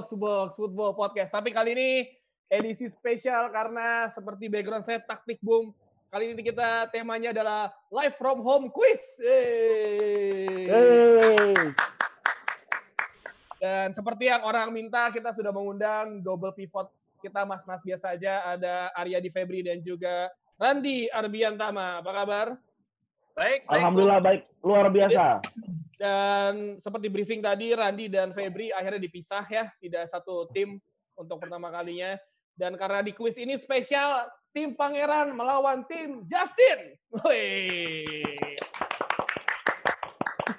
Box to Box Football Podcast. Tapi kali ini edisi spesial karena seperti background saya taktik boom. Kali ini kita temanya adalah live from home quiz. Yeay. Dan seperti yang orang minta, kita sudah mengundang double pivot kita mas-mas biasa aja. Ada Arya Di Febri dan juga Randi Arbiantama. Apa kabar? Baik, baik. Alhamdulillah baik, luar biasa. Dan seperti briefing tadi, Randi dan Febri akhirnya dipisah ya, tidak satu tim untuk pertama kalinya. Dan karena di kuis ini spesial, tim Pangeran melawan tim Justin. Wih,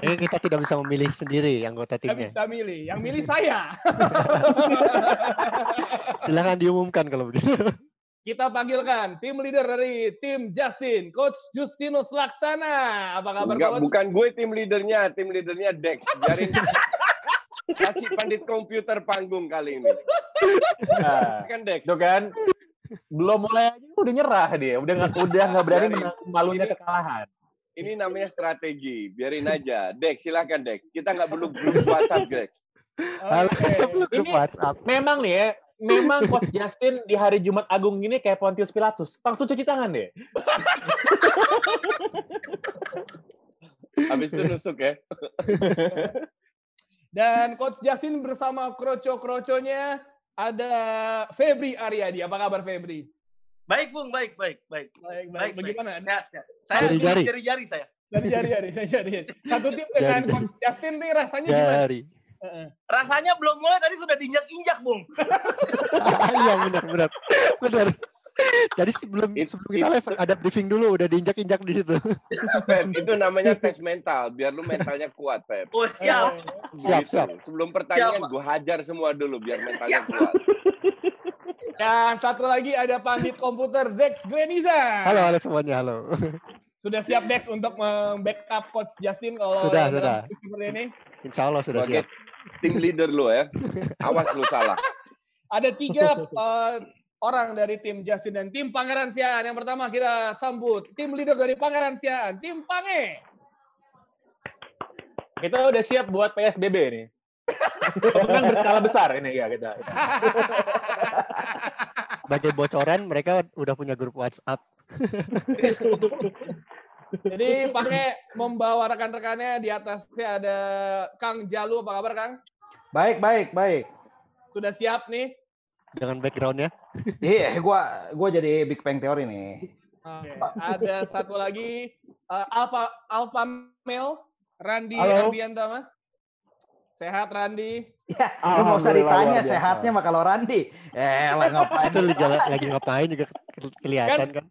Eh, kita tidak bisa memilih sendiri anggota timnya. bisa milih. Yang milih saya. Silahkan diumumkan kalau begitu. Kita panggilkan tim leader dari tim Justin, Coach Justinus Laksana. Apa kabar, Enggak, Coach? bukan gue tim leadernya, tim leadernya Dex. Biarin kasih pandit komputer panggung kali ini. Nah, Kan Dex. itu kan belum mulai aja udah nyerah dia, udah nggak udah nggak berani menang malunya Ini- kekalahan. Ini namanya strategi. Biarin aja. Dex, silakan Dex. Kita nggak perlu grup WhatsApp, Dex. Grup Ini- WhatsApp. Memang nih ya, memang Coach Justin di hari Jumat Agung ini kayak Pontius Pilatus, langsung cuci tangan deh. Habis itu nusuk ya. Dan Coach Justin bersama kroco-kroconya ada Febri Aryadi. Apa kabar Febri? Baik, Bung. Baik, baik, baik. Baik, baik. Baik, Bagaimana? Sehat, sehat. Saya Jari-jari. jari-jari saya. Dari jari-jari, dari jari. Satu tim dengan Jari-jari. Coach Justin nih rasanya gimana? Jari. Heeh. Rasanya belum mulai tadi sudah diinjak-injak, Bung. Iya benar benar. Benar. Jadi sebelum It- sebelum kita it- live ada briefing dulu, udah diinjak-injak di situ. Feb, itu namanya tes mental. Biar lu mentalnya kuat, Feb. Oh, siap. Siap, Gitu. siap. Sebelum pertandingan, Siap, gue hajar semua dulu biar mentalnya kuat. Dan satu lagi ada pandit komputer Dex Gleniza. Halo halo semuanya, halo. Sudah siap Dex untuk membackup Coach Justin kalau Sudah, sudah. seperti ini? Insya Allah sudah siap. Tim leader lu ya. Awas lu salah. Ada tiga eh, orang dari tim Justin dan tim Pangeran Siaan. Yang pertama kita sambut tim leader dari Pangeran Siaan, tim Pange. Kita udah siap buat PSBB nih. Pemenang berskala besar ini ya kita. Sebagai bocoran, mereka udah punya grup WhatsApp. Jadi Pange membawa rekan-rekannya di atasnya ada Kang Jalu. Apa kabar Kang? Baik, baik, baik. Sudah siap nih? Dengan backgroundnya. Iya, gua gua jadi Big Bang Theory nih. Oke. Ada satu lagi eh, Alpha Alpha Male Randi Halo. Arbiantama. Sehat Randi. Ya, lu nggak usah ditanya sehatnya mah kalau Randy. Eh, lah ngapain? Itu lagi, lagi ngapain juga ke- kelihatan kan. Kan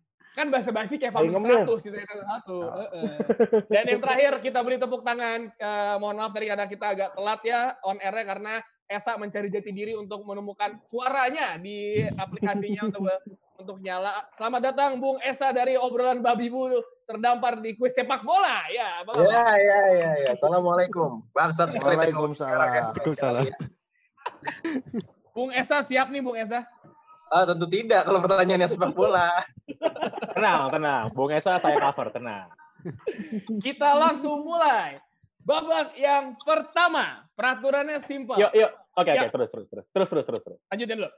bahasa basi kayak ngemil. 100 cerita satu. Heeh. Dan yang terakhir kita beri tepuk tangan. Eh, mohon maaf tadi karena kita agak telat ya on air karena Esa mencari jati diri untuk menemukan suaranya di aplikasinya untuk untuk nyala. Selamat datang Bung Esa dari obrolan babi bu terdampar di kuis sepak bola. Ya, apa kabar? Ya, ya, ya, ya. Assalamualaikum. Bangsat sekali Waalaikumsalam. Waalaikumsalam. Bung Esa siap nih Bung Esa. Ah, tentu tidak kalau pertanyaannya sepak bola. Tenang, tenang. Bung Esa saya cover, tenang. Kita langsung mulai. Babak yang pertama, peraturannya simpel. Yuk, yuk. Oke, Ya. oke, terus, terus, terus, terus, terus, terus, terus. Lanjutin dulu.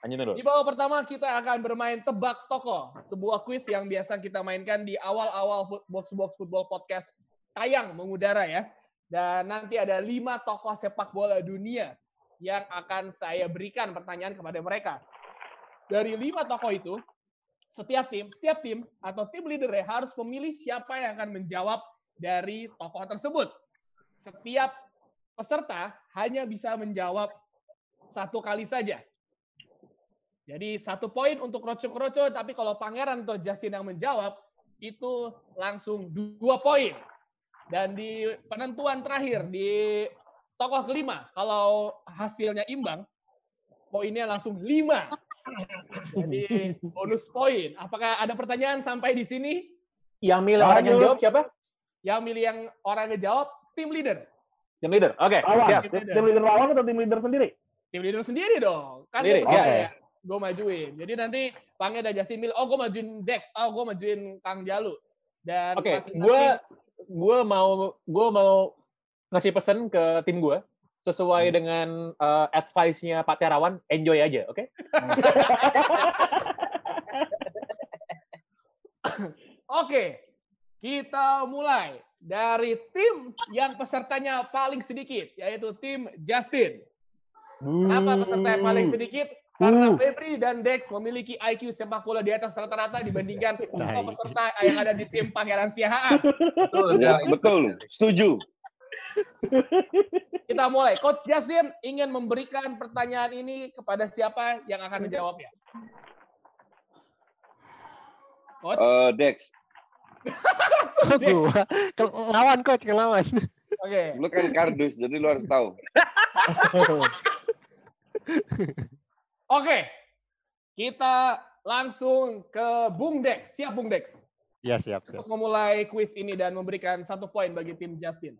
Lanjutin dulu. Di babak pertama kita akan bermain tebak tokoh, sebuah kuis yang biasa kita mainkan di awal-awal Box Box Football Podcast tayang mengudara ya. Dan nanti ada lima tokoh sepak bola dunia yang akan saya berikan pertanyaan kepada mereka. Dari lima tokoh itu, setiap tim, setiap tim atau tim leader harus memilih siapa yang akan menjawab dari tokoh tersebut. Setiap peserta hanya bisa menjawab satu kali saja. Jadi satu poin untuk kroco-kroco, tapi kalau Pangeran atau Justin yang menjawab, itu langsung dua poin. Dan di penentuan terakhir di tokoh kelima, kalau hasilnya imbang, poinnya langsung lima. Jadi bonus poin. Apakah ada pertanyaan sampai di sini? Yang milih orang yang jawab siapa? Yang milih yang orang ngejawab, tim leader. Tim leader. Oke, Lawan. siap. Tim leader. Tim leader lawan atau tim leader sendiri? Tim leader sendiri dong. Kan Sendiri, dia ya. gue majuin. Jadi nanti Pange dan Justin milih, oh gue majuin Dex, oh gue majuin Kang Jalu. Dan Oke, masing-masing- gue gue mau gue mau ngasih pesan ke tim gue sesuai dengan eh, advice-nya Pak Terawan, enjoy aja, oke? Oke, kita mulai dari tim yang pesertanya paling sedikit, yaitu tim Justin. Kenapa peserta yang paling sedikit? Karena Febri dan Dex memiliki IQ sepak bola di atas rata-rata dibandingkan semua peserta yang ada di tim Pangeran Siahaan. Betul, Ya, betul. Setuju. Kita mulai. Coach Justin ingin memberikan pertanyaan ini kepada siapa yang akan menjawabnya? Coach? Eh, Dex, Dex. gua? Ke- Lawan coach, ke lawan. Oke. lu kan kardus, jadi lu harus tahu. Oke. Kita langsung ke Bung Dex. Siap Bung Dex Ya siap, siap. untuk memulai kuis ini dan memberikan satu poin bagi tim Justin.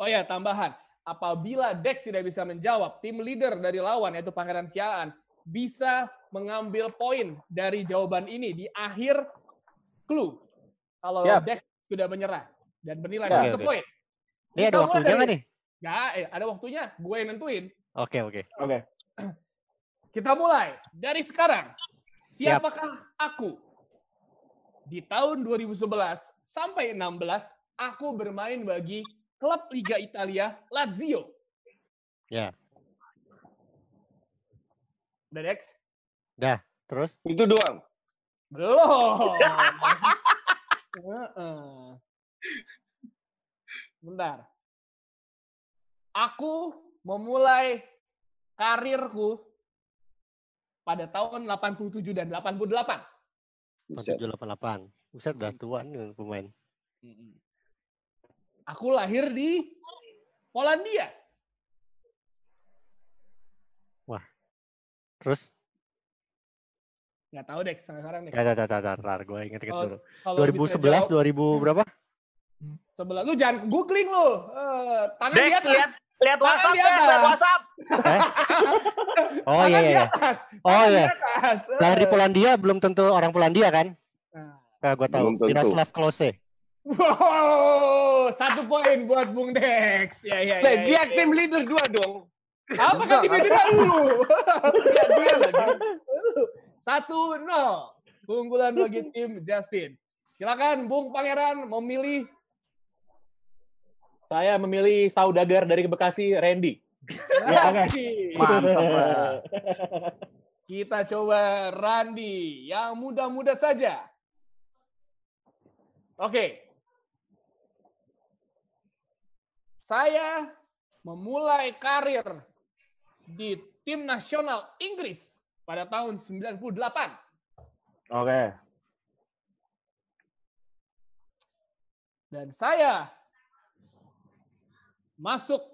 Oh ya, tambahan. Apabila Dex tidak bisa menjawab, tim leader dari lawan yaitu Pangeran Siaan bisa mengambil poin dari jawaban ini di akhir clue. Kalau Siap. Dex sudah menyerah dan bernilai satu poin. Ini ada waktunya dari- nggak nih? Nggak, eh, ada waktunya. Gue yang nentuin. Oke, oke. Oke. Kita mulai dari sekarang. Siapakah aku? Di tahun 2011 sampai 16, aku bermain bagi klub Liga Italia Lazio. Ya. Udah, Dex? Terus? Itu doang. Belum. Heeh. Bentar. Aku memulai karirku pada tahun 87 dan 88. Buset. 788. Buset, udah tua nih pemain. Aku lahir di Polandia. Terus? Nggak tahu Dex sampai sekarang Dex. Ya, tar, tar, tar, tar. Gue inget-inget dulu. Kalau bisa 2011, jawab 2000 berapa? sebelah lu jangan googling lu. Eh, tangan di Dex, atas. lihat lihat WhatsApp, di Dex, lihat atas. WhatsApp. Eh? Oh iya, di iya. atas. Oh di iya. atas. Lahir di Eh. Polandia, belum tentu orang Polandia kan? Nah. Gue tahu. Miroslav Klose. Wow, satu poin buat Bung Dex. Ya, ya, Nah, ya, dia ya. tim leader dua dong. Apa kan tim leader lu? Enggak, dia lagi. Satu nol. Keunggulan bagi tim Justin. Silakan Bung Pangeran memilih Saya memilih saudagar dari Bekasi, Randy. Ya. Randi. Mantap. Kita coba Randi yang mudah-mudah saja. Oke. Saya memulai karir di tim nasional Inggris pada tahun 98. Oke. Dan saya masuk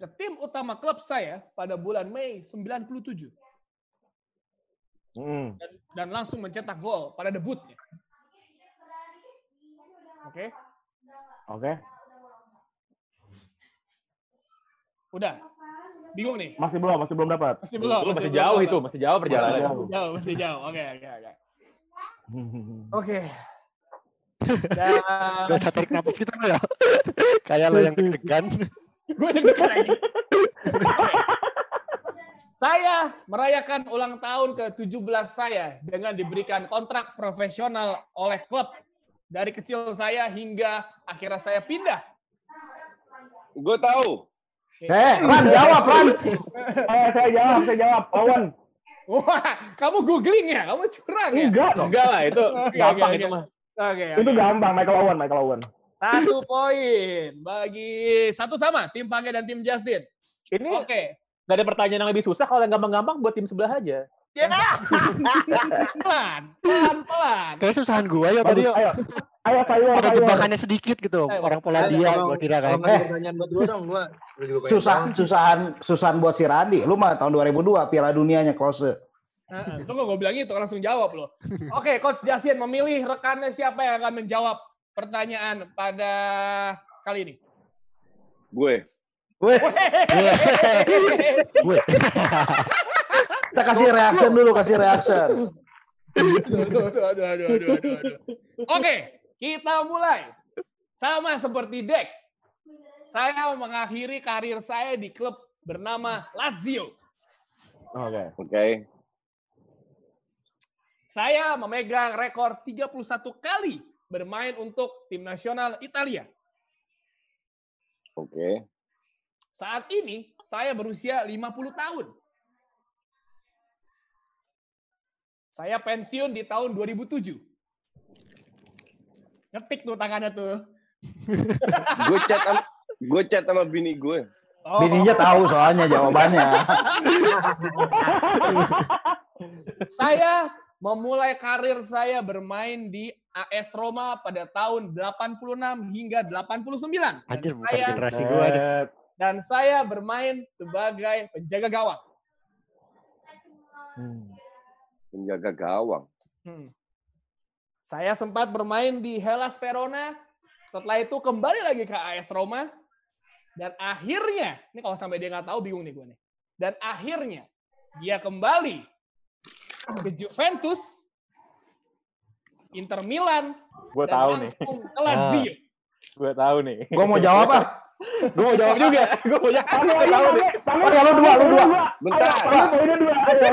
ke tim utama klub saya pada bulan Mei 97 Hmm. dan, dan langsung mencetak gol pada debutnya. Oke, Oke. Udah. Bingung nih? Masih belum, masih belum dapat. Masih belum. Lu masih belum jauh dapat. itu, masih jauh perjalanan. Masih jauh, masih jauh. Oke, oke, oke. Oke. Gak usah tarik nafas gitu ya. Kayak lo yang deg-degan. gue deg-degan lagi. Oke. Saya merayakan ulang tahun ke-17 saya dengan diberikan kontrak profesional oleh klub dari kecil saya hingga akhirnya saya pindah. Gue tahu. Eh, Ran, jawab, Ran. Eh, saya jawab, saya jawab. Owen. Wah, kamu googling ya? Kamu curang ya? Enggak dong. Enggak lah, itu gampang oke, itu oke. mah. Oke, Itu gampang, Michael Owen, Michael Owen. Satu poin bagi satu sama tim Pange dan tim Justin. Ini Oke. nggak ada pertanyaan yang lebih susah kalau yang gampang-gampang buat tim sebelah aja. Ya. Pelan, pelan, pelan. Kayak susahan gua ya tadi Bagus, ayo. Ayo, ayo, Ada ayo. jebakannya sedikit gitu. Ayo, Orang Ayo, Polandia gua kira kan. Pertanyaan buat gue dong, gue gue juga Susah, susahan, susahan buat si Radi. Lu mah tahun 2002 Piala Dunianya close. Heeh, Tunggu gue bilang itu langsung jawab loh. Oke, Coach Jasin memilih rekannya siapa yang akan menjawab pertanyaan pada kali ini. Gue. Wes, Gue. kita kasih reaction dulu, kasih reaction. Aduh, aduh, aduh, aduh, aduh, aduh, aduh. Oke, kita mulai. Sama seperti Dex, saya mengakhiri karir saya di klub bernama Lazio. Oke. Oke. Saya memegang rekor 31 kali bermain untuk tim nasional Italia. Oke. Saat ini saya berusia 50 tahun. Saya pensiun di tahun 2007. Ngetik tuh tangannya tuh. Gue chat sama gue chat sama bini gue. Oh, Bininya tahu soalnya jawabannya. Saya memulai karir saya bermain di AS Roma pada tahun 86 hingga 89. Dan Anjir bukan saya generasi gua nih. Eh, dan saya bermain sebagai penjaga gawang. hmm. Penjaga gawang. Hmm. Saya sempat bermain di Hellas Verona. Setelah itu kembali lagi ke AS Roma. Dan akhirnya, ini kalau sampai dia nggak tahu bingung nih gue nih. Dan akhirnya dia kembali ke Juventus, Inter Milan, Gue dan tahu nih. ke Lazio. Gue tahu nih. Gue mau jawab ah. Gue mau jawab juga. Gue mau jawab. Gue tahu nih. Oh, ya, lu dua, lu dua. Bentar.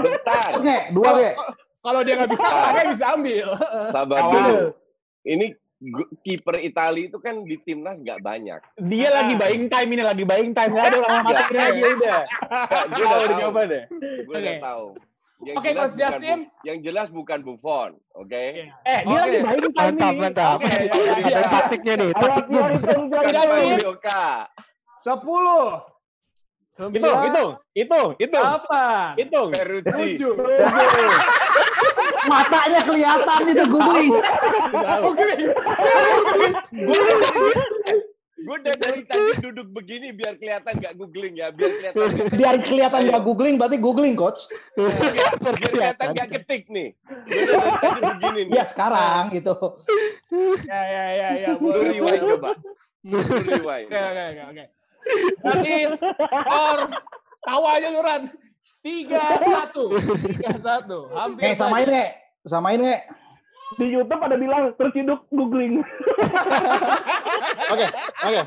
Bentar. Nge, dua ge. Kalau dia nggak bisa, makanya bisa ambil. Sabar Awal. dulu. Ini kiper Italia itu kan di timnas nggak banyak. Dia lagi buying time ini lagi buying time. Gak ada lama matiin aja udah. Gue udah udah tahu. Gue udah Oke. tahu. Yang Oke, jelas Coach bukan Justin. Bu- yang jelas bukan Buffon, oke? Eh, dia Oke. lagi buying time Mantap, ini. mantap. Oke, ya, ya, Ada ya. taktiknya nih, Ayo, taktik keluar boom. hitung, keluar Bukan hitung. Justin. Fabioka. Sepuluh. Hitung, hitung, hitung, hitung, Delapan. hitung. Matanya kelihatan itu googling. Gue udah dari tadi duduk begini biar kelihatan nggak googling ya, biar kelihatan Biar kelihatan nggak googling, berarti googling coach. biar, biar kelihatan nggak ketik nih. Gue udah dari tadi begini nih. Ya sekarang gitu. Ya, ya, ya, ya. Lu Boleh, rewind boleh. coba. Lu rewind. Oke, oke, oke, Berarti skor tahu aja lu Ran. Tiga satu, tiga satu. Hampir. Nge, samain saja. nge. Samain nge. Di YouTube ada bilang terciduk googling. Oke, oke.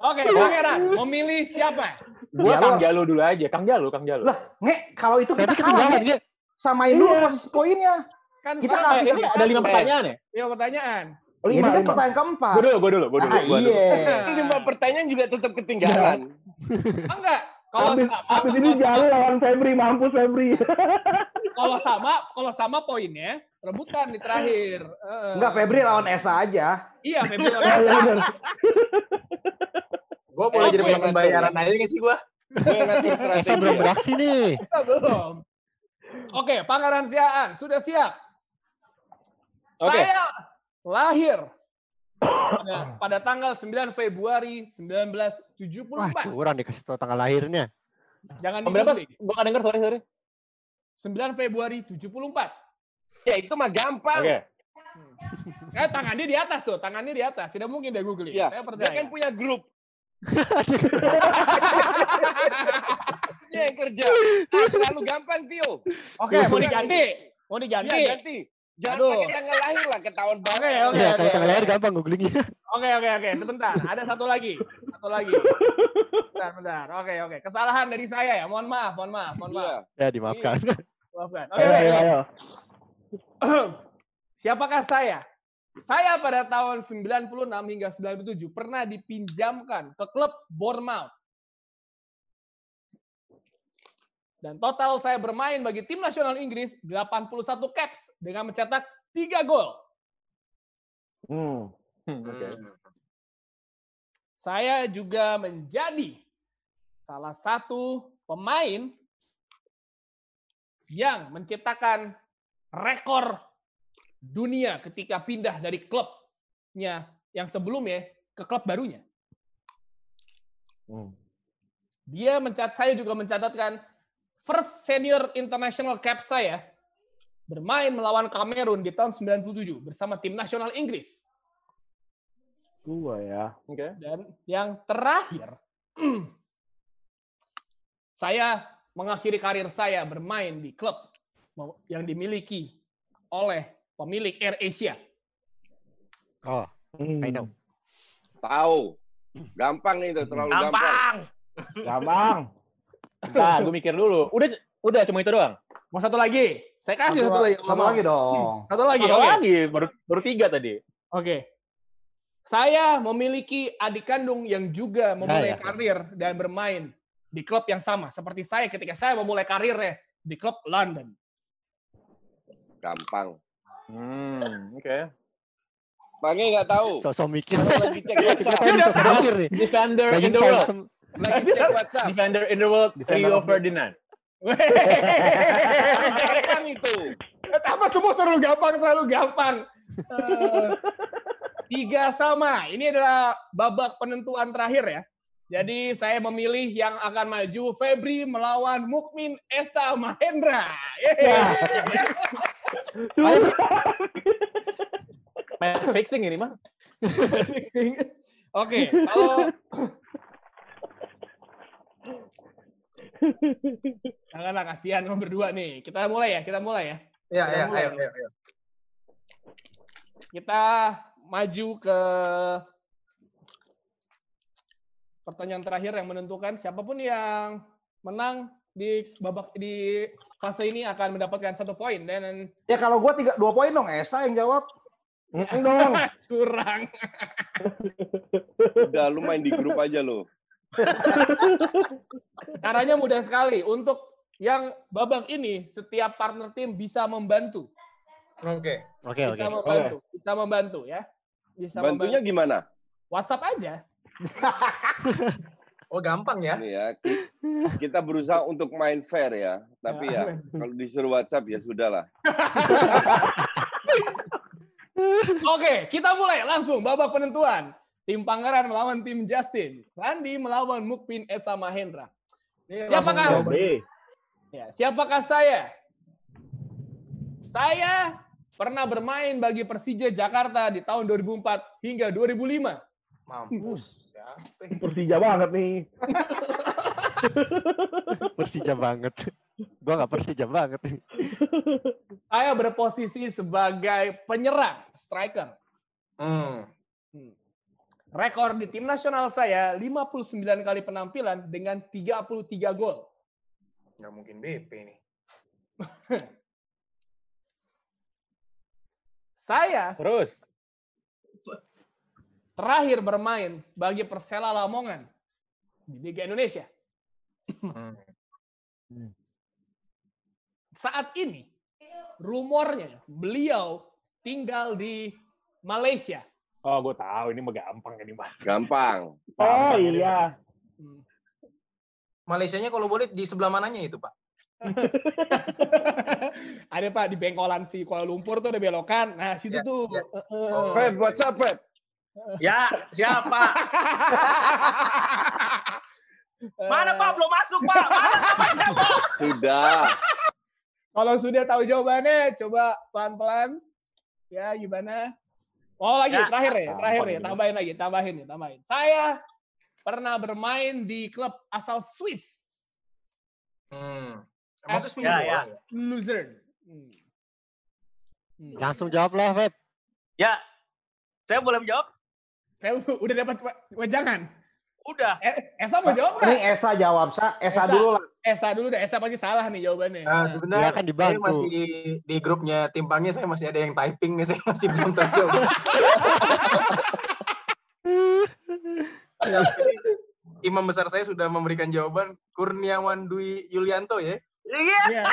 Oke, Pangeran, memilih siapa? Gua Ya, Kang lu- Jalu dulu aja. Kang Jalu, Kang Jalu. Lah, nge, kalau itu kita kalah, ketinggalan nge. ya. Samain dulu Iya. posisi poinnya. Kan Kita nggak- Eh, kita ada lima pertanyaan ya? Lima pertanyaan. Oh, Ini kan lima. pertanyaan keempat. Gue dulu, gue dulu, gue dulu. Ah, gua dulu. iya. Lima pertanyaan juga tetap ketinggalan. Enggak. Kalau Habis, sama, habis ini jalan lawan Febri, mampus Febri. kalau sama, kalau sama poinnya, rebutan di terakhir. Heeh. Enggak, Febri lawan Esa aja. Iya, Febri lawan iya, bener. Gue boleh jadi pelanggan bayaran aja nggak sih gue? Esa belum beraksi nih. Belum. Oke, Pangeran Siaan sudah siap. Oke. Saya lahir pada, pada tanggal 9 Februari Wah, 1974. kurang dikasih tau tanggal lahirnya. Jangan Tahun berapa? Gue gak denger, sorry, sorry. 9 Februari 74. Ya itu mah gampang. Oke. Eh, tangannya di atas tuh, tangannya di atas. Tidak mungkin dia googling. Iya, Saya Dia percaya. kan punya grup. Dia yang kerja. Terlalu gampang, Tio. Oke, mau diganti. Mau diganti. Iya, ganti. Jangan Aduh. pakai tanggal lahir lah, ketahuan banget. Oke, oke, Ya, oke. kalau tanggal lahir gampang googlingnya. Oke, oke, oke. Sebentar. Ada satu lagi. Satu lagi. Bentar, bentar. Oke, oke. Kesalahan dari saya ya. Mohon maaf, mohon maaf, mohon maaf. Iya. Ya, dimaafkan. Maafkan. Oke, Ayo, oke, ayo, oke. ayo. Siapakah saya? Saya pada tahun 96 hingga 97 pernah dipinjamkan ke klub Bournemouth. Dan total saya bermain bagi tim nasional Inggris 81 caps dengan mencetak 3 gol. Hmm. Hmm, Oke. Saya juga menjadi salah satu pemain yang menciptakan rekor dunia ketika pindah dari klubnya yang sebelumnya ke klub barunya. Hmm. Dia mencat saya juga mencatatkan first senior international cap saya bermain melawan Kamerun di tahun 97 bersama tim nasional Inggris. Gua ya. Oke. Dan yang terakhir, saya mengakhiri karir saya bermain di klub yang dimiliki oleh pemilik Air Asia. Oh, Hmm. I know. Tahu. Gampang itu, terlalu gampang. Gampang. Gampang. Nah, gue mikir dulu. Udah, udah cuma itu doang. Mau satu lagi? Saya kasih satu, lagi. kalau Satu lagi dong. Satu lagi. Satu Oke. lagi, baru baru tiga tadi. Oke. Saya memiliki adik kandung yang juga memulai ya. karir dan bermain di klub yang sama seperti saya ketika saya memulai karirnya di klub London. Gampang. Hmm, oke. Pange nggak tahu. Sosok mikir. Lagi cek Kita sosok mikir nih. Defender in the world. Lagi cek WhatsApp. Defender in the world, Defender Rio Ferdinand. Gampang itu. Apa semua selalu gampang, selalu gampang. Eh, tiga sama. Ini adalah babak penentuan terakhir ya. Jadi saya memilih yang akan maju Febri melawan Mukmin Esa Mahendra. Match fixing ini mah. Oke, kalau Janganlah kasihan kamu berdua nih. Kita mulai ya, kita mulai ya. Iya, Kita iya, ayo, ayo, ayo. Kita maju ke pertanyaan terakhir yang menentukan siapa pun yang menang di babak di fase ini akan mendapatkan satu poin dan Ya kalau gua tiga dua poin dong, Esa yang jawab. Dong. curang. Udah lu main di grup aja lu. Caranya mudah sekali. Untuk yang babak ini setiap partner tim bisa membantu. Oke. Oke, oke. Bisa membantu, bisa membantu ya. Bisa Bantunya membantu. gimana? WhatsApp aja. Oh, gampang ya. Nih ya, ki- kita berusaha untuk main fair ya. Tapi ya, kalau disuruh WhatsApp ya sudahlah. Oke, kita mulai langsung babak penentuan. Tim Pangeran melawan tim Justin. Randi melawan Mukmin Esa Mahendra. Ini Siapakah? Ya, siapakah saya? Saya pernah bermain bagi Persija Jakarta di tahun 2004 hingga 2005. Mampus. Siapa? Persija banget nih. Persija banget. Gua nggak Persija banget. Saya berposisi sebagai penyerang, striker. Hmm. Rekor di tim nasional saya 59 kali penampilan dengan 33 gol. Nggak mungkin BP nih. Saya Terus. terakhir bermain bagi Persela Lamongan di Liga Indonesia. Hmm. Saat ini rumornya beliau tinggal di Malaysia. Oh, gue tahu ini mah gampang ini mah. Gampang. Oh iya. Hmm. Malaysianya kalau boleh di sebelah mananya itu, Pak? ada Pak di Bengkolan si Kuala Lumpur tuh ada belokan. Nah, situ Ya, tuh. ya. Oh. Feb, WhatsApp Feb. Ya, siapa? Mana Pak? Belum masuk Pak. Mana namanya Pak? Sudah. Kalau sudah tahu jawabannya, coba pelan-pelan. Ya, gimana? Oh, lagi Ya. terakhir ya, terakhir ya, tambahin lagi, tambahin nih, tambahin. Saya pernah bermain di klub asal Swiss, Hmm. FC itu Ya, ya. Luzern. Hmm. Hmm. Langsung jawab lah, Feb. Ya, saya boleh menjawab? Saya udah dapat wa- wejangan. Udah. Eh, Esa mau jawab Ini nggak? Esa jawab, Sa. Esa, Esa. dulu lah. Esa dulu deh, Esa pasti salah nih jawabannya. Nah, sebenarnya Dia kan saya dibantu. masih di, di grupnya timpangnya saya masih ada yang typing nih, saya masih belum terjawab. Imam besar saya sudah memberikan jawaban Kurniawan Dwi Yulianto ya. Iya. Iya.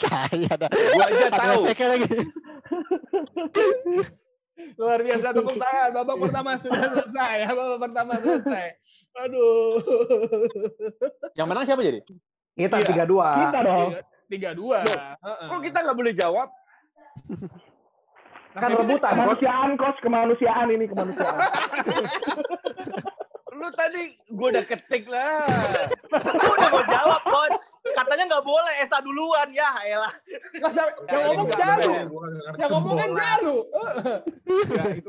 Saya ada. Gua aja tahu. lagi. Luar biasa tepuk tangan. Babak pertama sudah selesai. ya, Babak pertama selesai. Aduh. Yang menang siapa jadi? Kita Iya. tiga dua. Kita dong. Tiga dua. Kok kita nggak boleh jawab? Kan rebutan. Kemanusiaan, coach. Kemanusiaan ini, kemanusiaan. Lu tadi gue udah ketik lah. Lu udah mau jawab, coach. Katanya nggak boleh Esa duluan ya, elah. Nggak sampai- yang ngomong Jalu. Yang ngomong kan. Jalu. Enggak, itu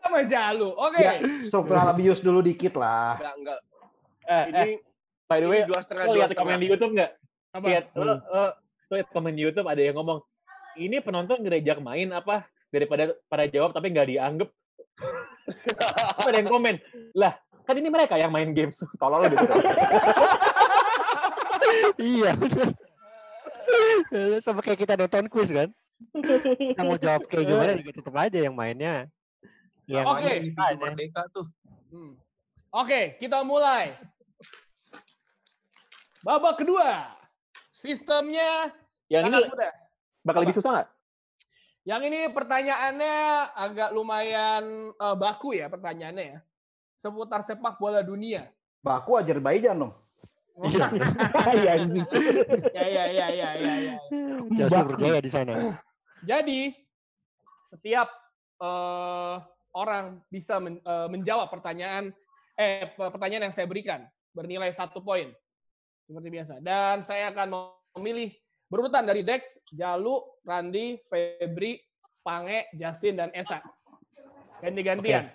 Sama Jalu. Oke. Ya, struktural abuse dulu dikit lah. enggak, enggak. Eh, eh, Ini by the way, dua setengah lihat komen di YouTube nggak? Lihat, lo, lo, lo lihat komen di YouTube ada yang ngomong, ini penonton ngerejak main apa daripada pada jawab tapi nggak dianggap. Ada yang komen, lah kan ini mereka yang main games. Tolol gitu. Iya. bener. Sama kayak kita nonton quiz kan. Kita mau jawab kayak gimana juga tetap aja yang mainnya. Yang Oke. Merdeka tuh. Hmm. Oke, kita mulai. Babak kedua. Sistemnya Yang ini mudah. bakal lebih susah nggak? Yang ini pertanyaannya agak lumayan eh, baku ya pertanyaannya ya. Seputar sepak bola dunia. Baku Azerbaijan dong. Iya. Iya, anjing. ya ya ya ya ya ya. Berjaya di sana. Jadi setiap eh, orang bisa men- eh, menjawab pertanyaan eh pe- pertanyaan yang saya berikan bernilai satu poin seperti biasa. Dan saya akan memilih berurutan dari Dex, Jalu, Randi, Febri, Pange, Justin, dan Esa. Ganti-gantian.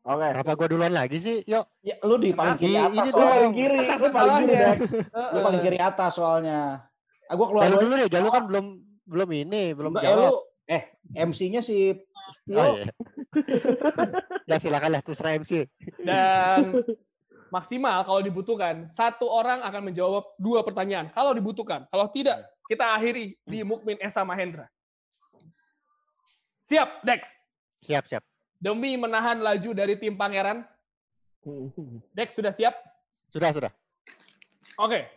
Oke. Kenapa gua duluan lagi sih? Yuk. Ya, lu di paling kiri atas ini Lu soalnya. paling kiri. Atas Lu paling kiri. Lu paling kiri atas soalnya. Ah, gua keluar Jalu dulu. deh, Jalu kan belum belum ini, belum Enggak, eh, lu jawab. eh MC-nya si Tio. Oh, iya. ya silakan lah terserah MC. Dan maksimal kalau dibutuhkan, satu orang akan menjawab dua pertanyaan. Kalau dibutuhkan. Kalau tidak, kita akhiri di Mukmin Esa Mahendra. Siap, Dex. Siap, siap. Demi menahan laju dari tim Pangeran, Dex sudah siap? Sudah, sudah. Oke.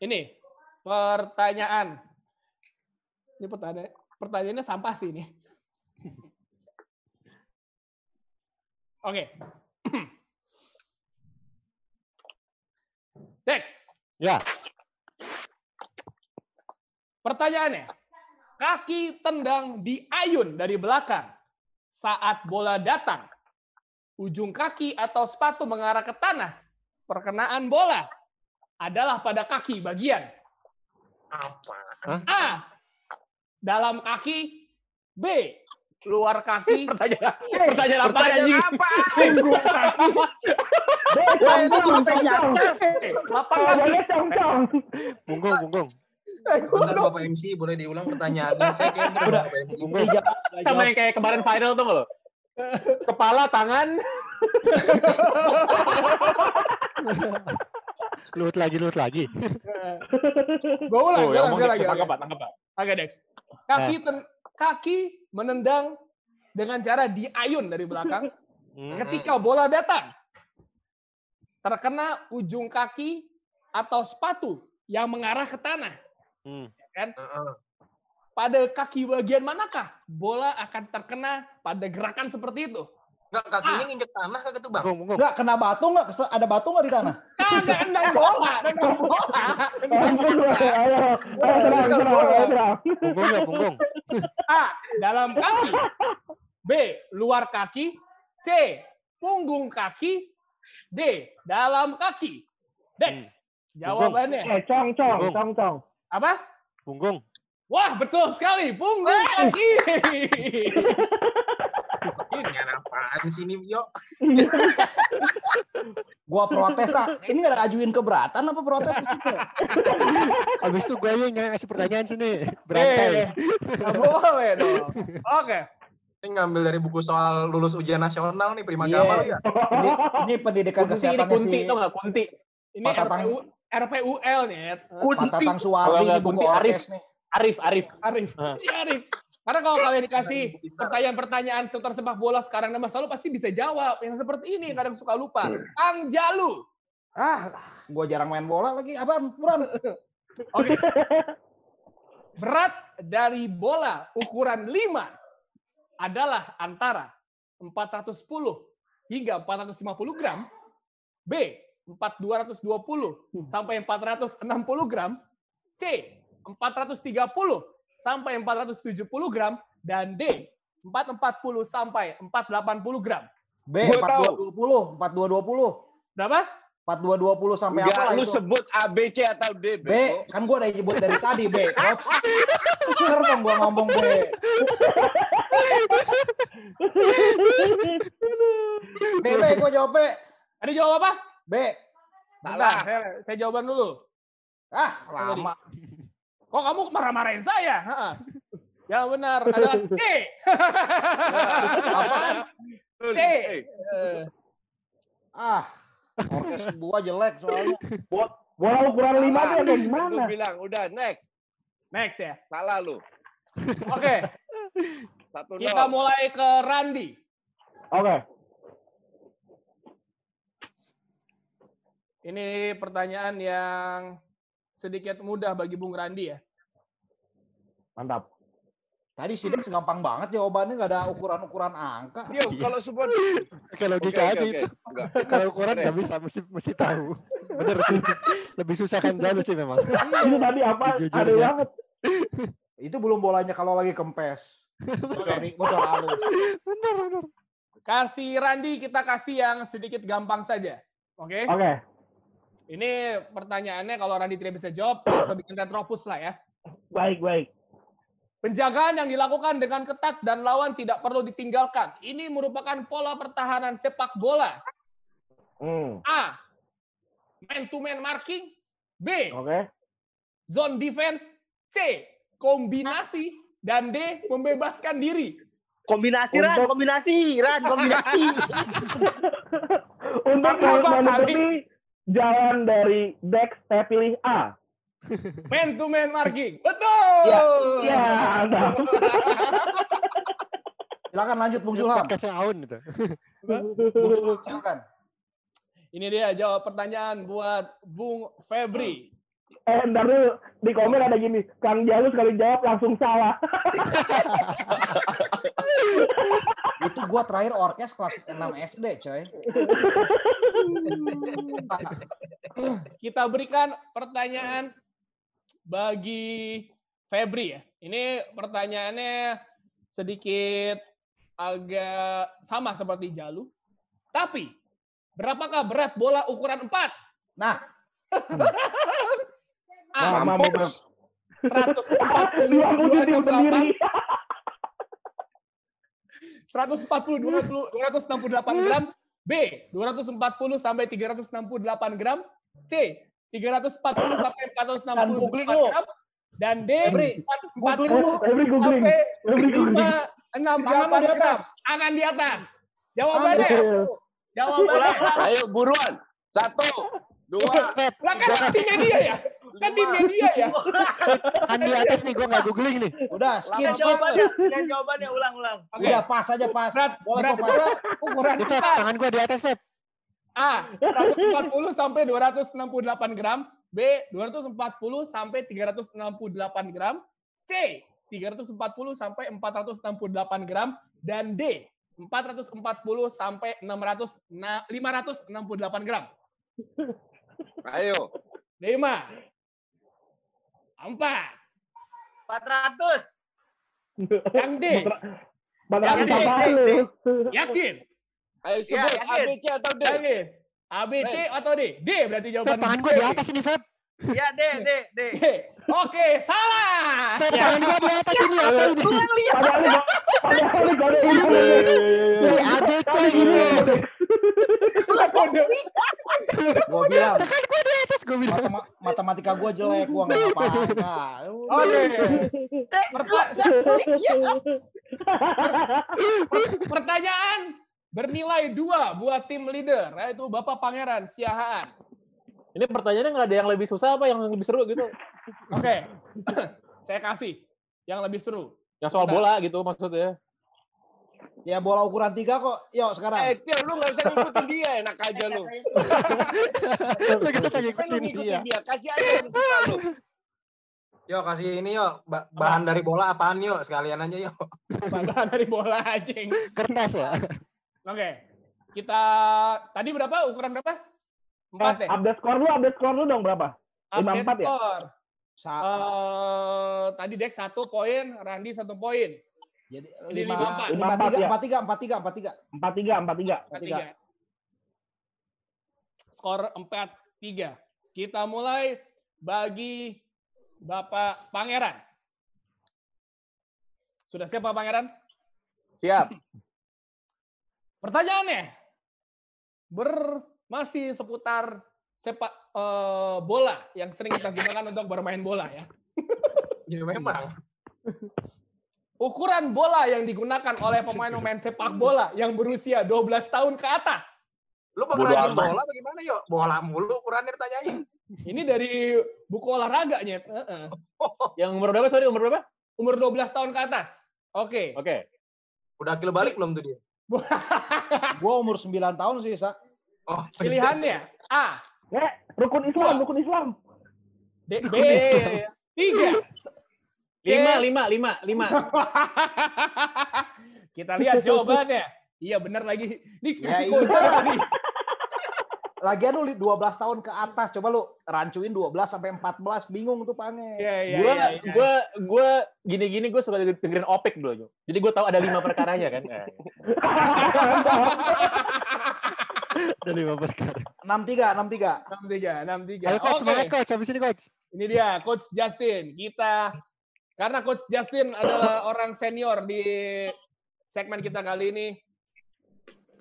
Ini pertanyaan. Ini pertanyaan pertanyaannya sampah sih ini. Oke. Dex, Ya, pertanyaannya. Kaki tendang di ayun dari belakang saat bola datang. Ujung kaki atau sepatu mengarah ke tanah. Perkenaan bola adalah pada kaki bagian Apa? A. Dalam kaki. B. Luar kaki. Pertanyaan, pertanyaan apa Pertanyaan apa? Punggung kaki. Cong, cong. punggung, punggung. Bentar Bapak MC, boleh diulang pertanyaannya? Saya kayak belum Bapak MC. Sama yang kayak kemarin viral tuh lo? Kepala, tangan, Lut lagi, lut lagi. Gue ulang, Tuh, gue yang ulang lagi. tangkap tangkap. Oke, Dex. Kaki, ten- kaki menendang dengan cara diayun dari belakang. Hmm. Ketika bola datang, terkena ujung kaki atau sepatu yang mengarah ke tanah. Hmm. Heeh. Pada kaki bagian manakah bola akan terkena pada gerakan seperti itu? Enggak, kakinya nginjek tanah kagak tuh, Bang? Punggung, punggung. Enggak kena batu enggak? Ada batu enggak di tanah? Kagak nendang bola, nendang bola. Ayo. Ayo, tenang, tenang, ayo. Punggung ya, punggung. A. Dalam kaki. B. Luar kaki. C. Punggung kaki. D. Dalam kaki. Dex. Jawabannya. Eh, cong, cong, cong, cong. Apa? Punggung. Wah, betul sekali. Punggung kaki. Pertanyaan apaan sih ini, Yo? Gua protes ah. Ini enggak ada ajuin keberatan apa protes di situ? Habis itu gue yang ngasih pertanyaan sini. Eh, Berantai. nggak boleh dong. Oke. Ini ngambil dari buku soal lulus ujian nasional nih, Prima Iya. Gamal ya? Ini, ini pendidikan Kunti ini kesehatannya kunti, si tau nggak? Kunti. Ini. RPU, RPUL nih. Ed. Pak Tatang Kalau Suwardi di nggak buku kunti, Arif. nih. Arif, Arif. Arif. Iya, Arif. Karena kalau kalian dikasih pertanyaan-pertanyaan seputar sepak bola sekarang dan masa lalu pasti bisa jawab. Yang seperti ini kadang suka lupa. Kang Jalu. Ah, gua jarang main bola lagi. Apaan? Buran. Oke. Berat dari bola ukuran 5 adalah antara 410 hingga 450 gram, B 4220 sampai 460 gram, C 430 sampai 470 gram, dan D 440 sampai 480 gram. B Gua tahu. 4220, 4220. Berapa? 4220 sampai Enggak, apa lah lu itu? sebut A, B, C atau D, B, Beko. kan gua udah nyebut dari tadi B, coach. Bener dong gua ngomong B. B, B, gua jawab B. Ada jawab apa? B. Bentar, Salah. saya, saya jawaban dulu. Ah, lama. Kok kamu marah-marahin saya? Ha-ha. Yang benar adalah D. Apaan? C. Eh, Eh, Ah, orkes gua jelek soalnya. Bola ukuran lima tuh kayak Kan gimana? gua bilang, udah next. Next ya. Salah lu. Oke, Satu kita nol. mulai ke Randi. Oke. Ini pertanyaan yang sedikit mudah bagi Bung Randi ya. Mantap. Tadi si Dex gampang banget jawabannya nggak ada ukuran-ukuran angka. Yo, kalau support Oke Oke, logika aja itu. Enggak. Kalau ukuran nggak bisa, mesti mesti tahu. Bener sih. Lebih susah kan jalur sih memang. Itu tadi apa? Ada banget. Itu belum bolanya kalau lagi kempes. Bocor, nih, bocor halus. Bener bener. Kasih Randi kita kasih yang sedikit gampang saja. Oke. Oke. Ini pertanyaannya kalau Randi tidak bisa jawab, usah bikin retropus lah ya. Baik, baik. Penjagaan yang dilakukan dengan ketat dan lawan tidak perlu ditinggalkan. Ini merupakan pola pertahanan sepak bola. Hmm. A. Man to man marking. B. Oke. Zone defense. C. Kombinasi. Dan D. Membebaskan diri. Kombinasi Ran, Untuk- kombinasi Ran, kombinasi. Untuk Pertama menutupi jalan dari Dex, saya pilih A. Man to man marking. Betul. Ya, Ya, mantap. Silakan lanjut Bung Sulham. Podcastnya Aun itu. Silakan. Ini dia jawab pertanyaan buat Bung Febri. Eh, ntar dulu. Di komen ada gini, Kang Jalu sekali jawab langsung salah. Itu gua terakhir orkes kelas 6 SD, coy. Kita berikan pertanyaan bagi Febri ya. Ini pertanyaannya sedikit agak sama seperti Jalu. Tapi, berapakah berat bola ukuran 4? Nah, A. Mampus. 140 Dia puji tim sendiri. 140 20 268 gram, B 240 sampai 368 gram, C 340 sampai 468 Dan googling lu. gram, dan D Febri, 440 googling lu. Every googling. sampai Every googling. 5 6 Tangan lu 8 di gram. atas. Akan di atas. Tangan Jawabannya, di atas. jawabannya. Ayo buruan. Satu, dua, Lah kan dia ya? Kan timnya dia ya? kan di atas nih, gue nggak googling nih. Udah, skip, skip. jawabannya, dan jawabannya ulang-ulang. Oke. Udah pas aja pas. Berat, Boleh berat kok pas. ukuran Di Pep, 4. tangan gue di atas Pep. A 140 sampai 268 gram, B 240 sampai 368 gram, C 340 sampai 468 gram dan D 440 sampai 600 na- 568 gram. ayo. 5 4 400. yang D Bakal Yang D, lu? yakin Ayo Ya, sebut A, yakin. B, C atau D. yakin A B C atau D D berarti jawaban tangan gue di atas ini Pep. Ya, D, D, D. Oke salah. Tangan gue di atas ini apa ini? Gua bilang, di atas, bilang. matematika gua jelek, gua nggak apa-apa. oke. Perta- Pertanyaan bernilai dua buat tim leader, yaitu Bapak Pangeran Siahaan. Ini pertanyaannya nggak ada yang lebih susah apa yang lebih seru gitu? Oke, saya kasih yang lebih seru. Yang soal Bentar. bola gitu maksudnya. Ya bola ukuran tiga kok. Yuk sekarang. Eh, Tio, lu nggak usah ngikutin dia, enak aja lu. Lu Kan lu ngikutin dia. dia, kasih aja yang suka lu. Yo kasih ini yo ba- bahan dari bola apaan yo sekalian aja yo. Bahan dari bola anjing. Kertas ya. Oke, kita tadi berapa? Ukuran berapa? Empat Eh, ya? update skor lu, update skor lu dong berapa? lima Update empat ya? skor. Sa- Eh, tadi Dex satu poin, Randi satu poin. jadi lima lima empat. lima Lima empat, tiga ya. empat tiga empat tiga empat tiga. Empat tiga, empat tiga. Empat Tiga. Skor empat tiga. Kita mulai bagi Bapak Pangeran. Sudah siap Pak Pangeran? Siap. Pertanyaannya ber masih seputar sepak eh, bola yang sering kita gunakan untuk bermain bola ya. Ya memang. Ukuran bola yang digunakan oleh pemain-pemain sepak bola yang berusia 12 tahun ke atas. Lu pengrajin bola bagaimana yuk? Bola mulu ukurannya ditanyain. Ini dari buku olahraganya. Heeh. Yang umur berapa, sorry, umur berapa? Umur 12 tahun ke atas. Oke. Oke. Udah akil balik belum tuh dia? Gua umur 9 tahun sih, Sa. Oh, Pilihannya A, Eh, rukun Islam, rukun Islam. D, B, Eh, tiga. Lima, lima, lima, lima. Kita lihat jawabannya. Iya benar lagi. Ini Ya, iya. Lagian lu li- 12 tahun ke atas, coba lu rancuin 12 sampai 14, bingung tuh Pange. Iya, iya, Gue, iya, iya. gue, gue gini-gini gue suka dengerin opik dulu. Jadi gue tahu ada lima perkaranya kan. Ada lima perkara. 63, 63. 63, 63. Ayo coach, semangat coach. Habis ini coach. Ini dia Coach Justin. Kita karena Coach Justin adalah orang senior di segmen kita kali ini,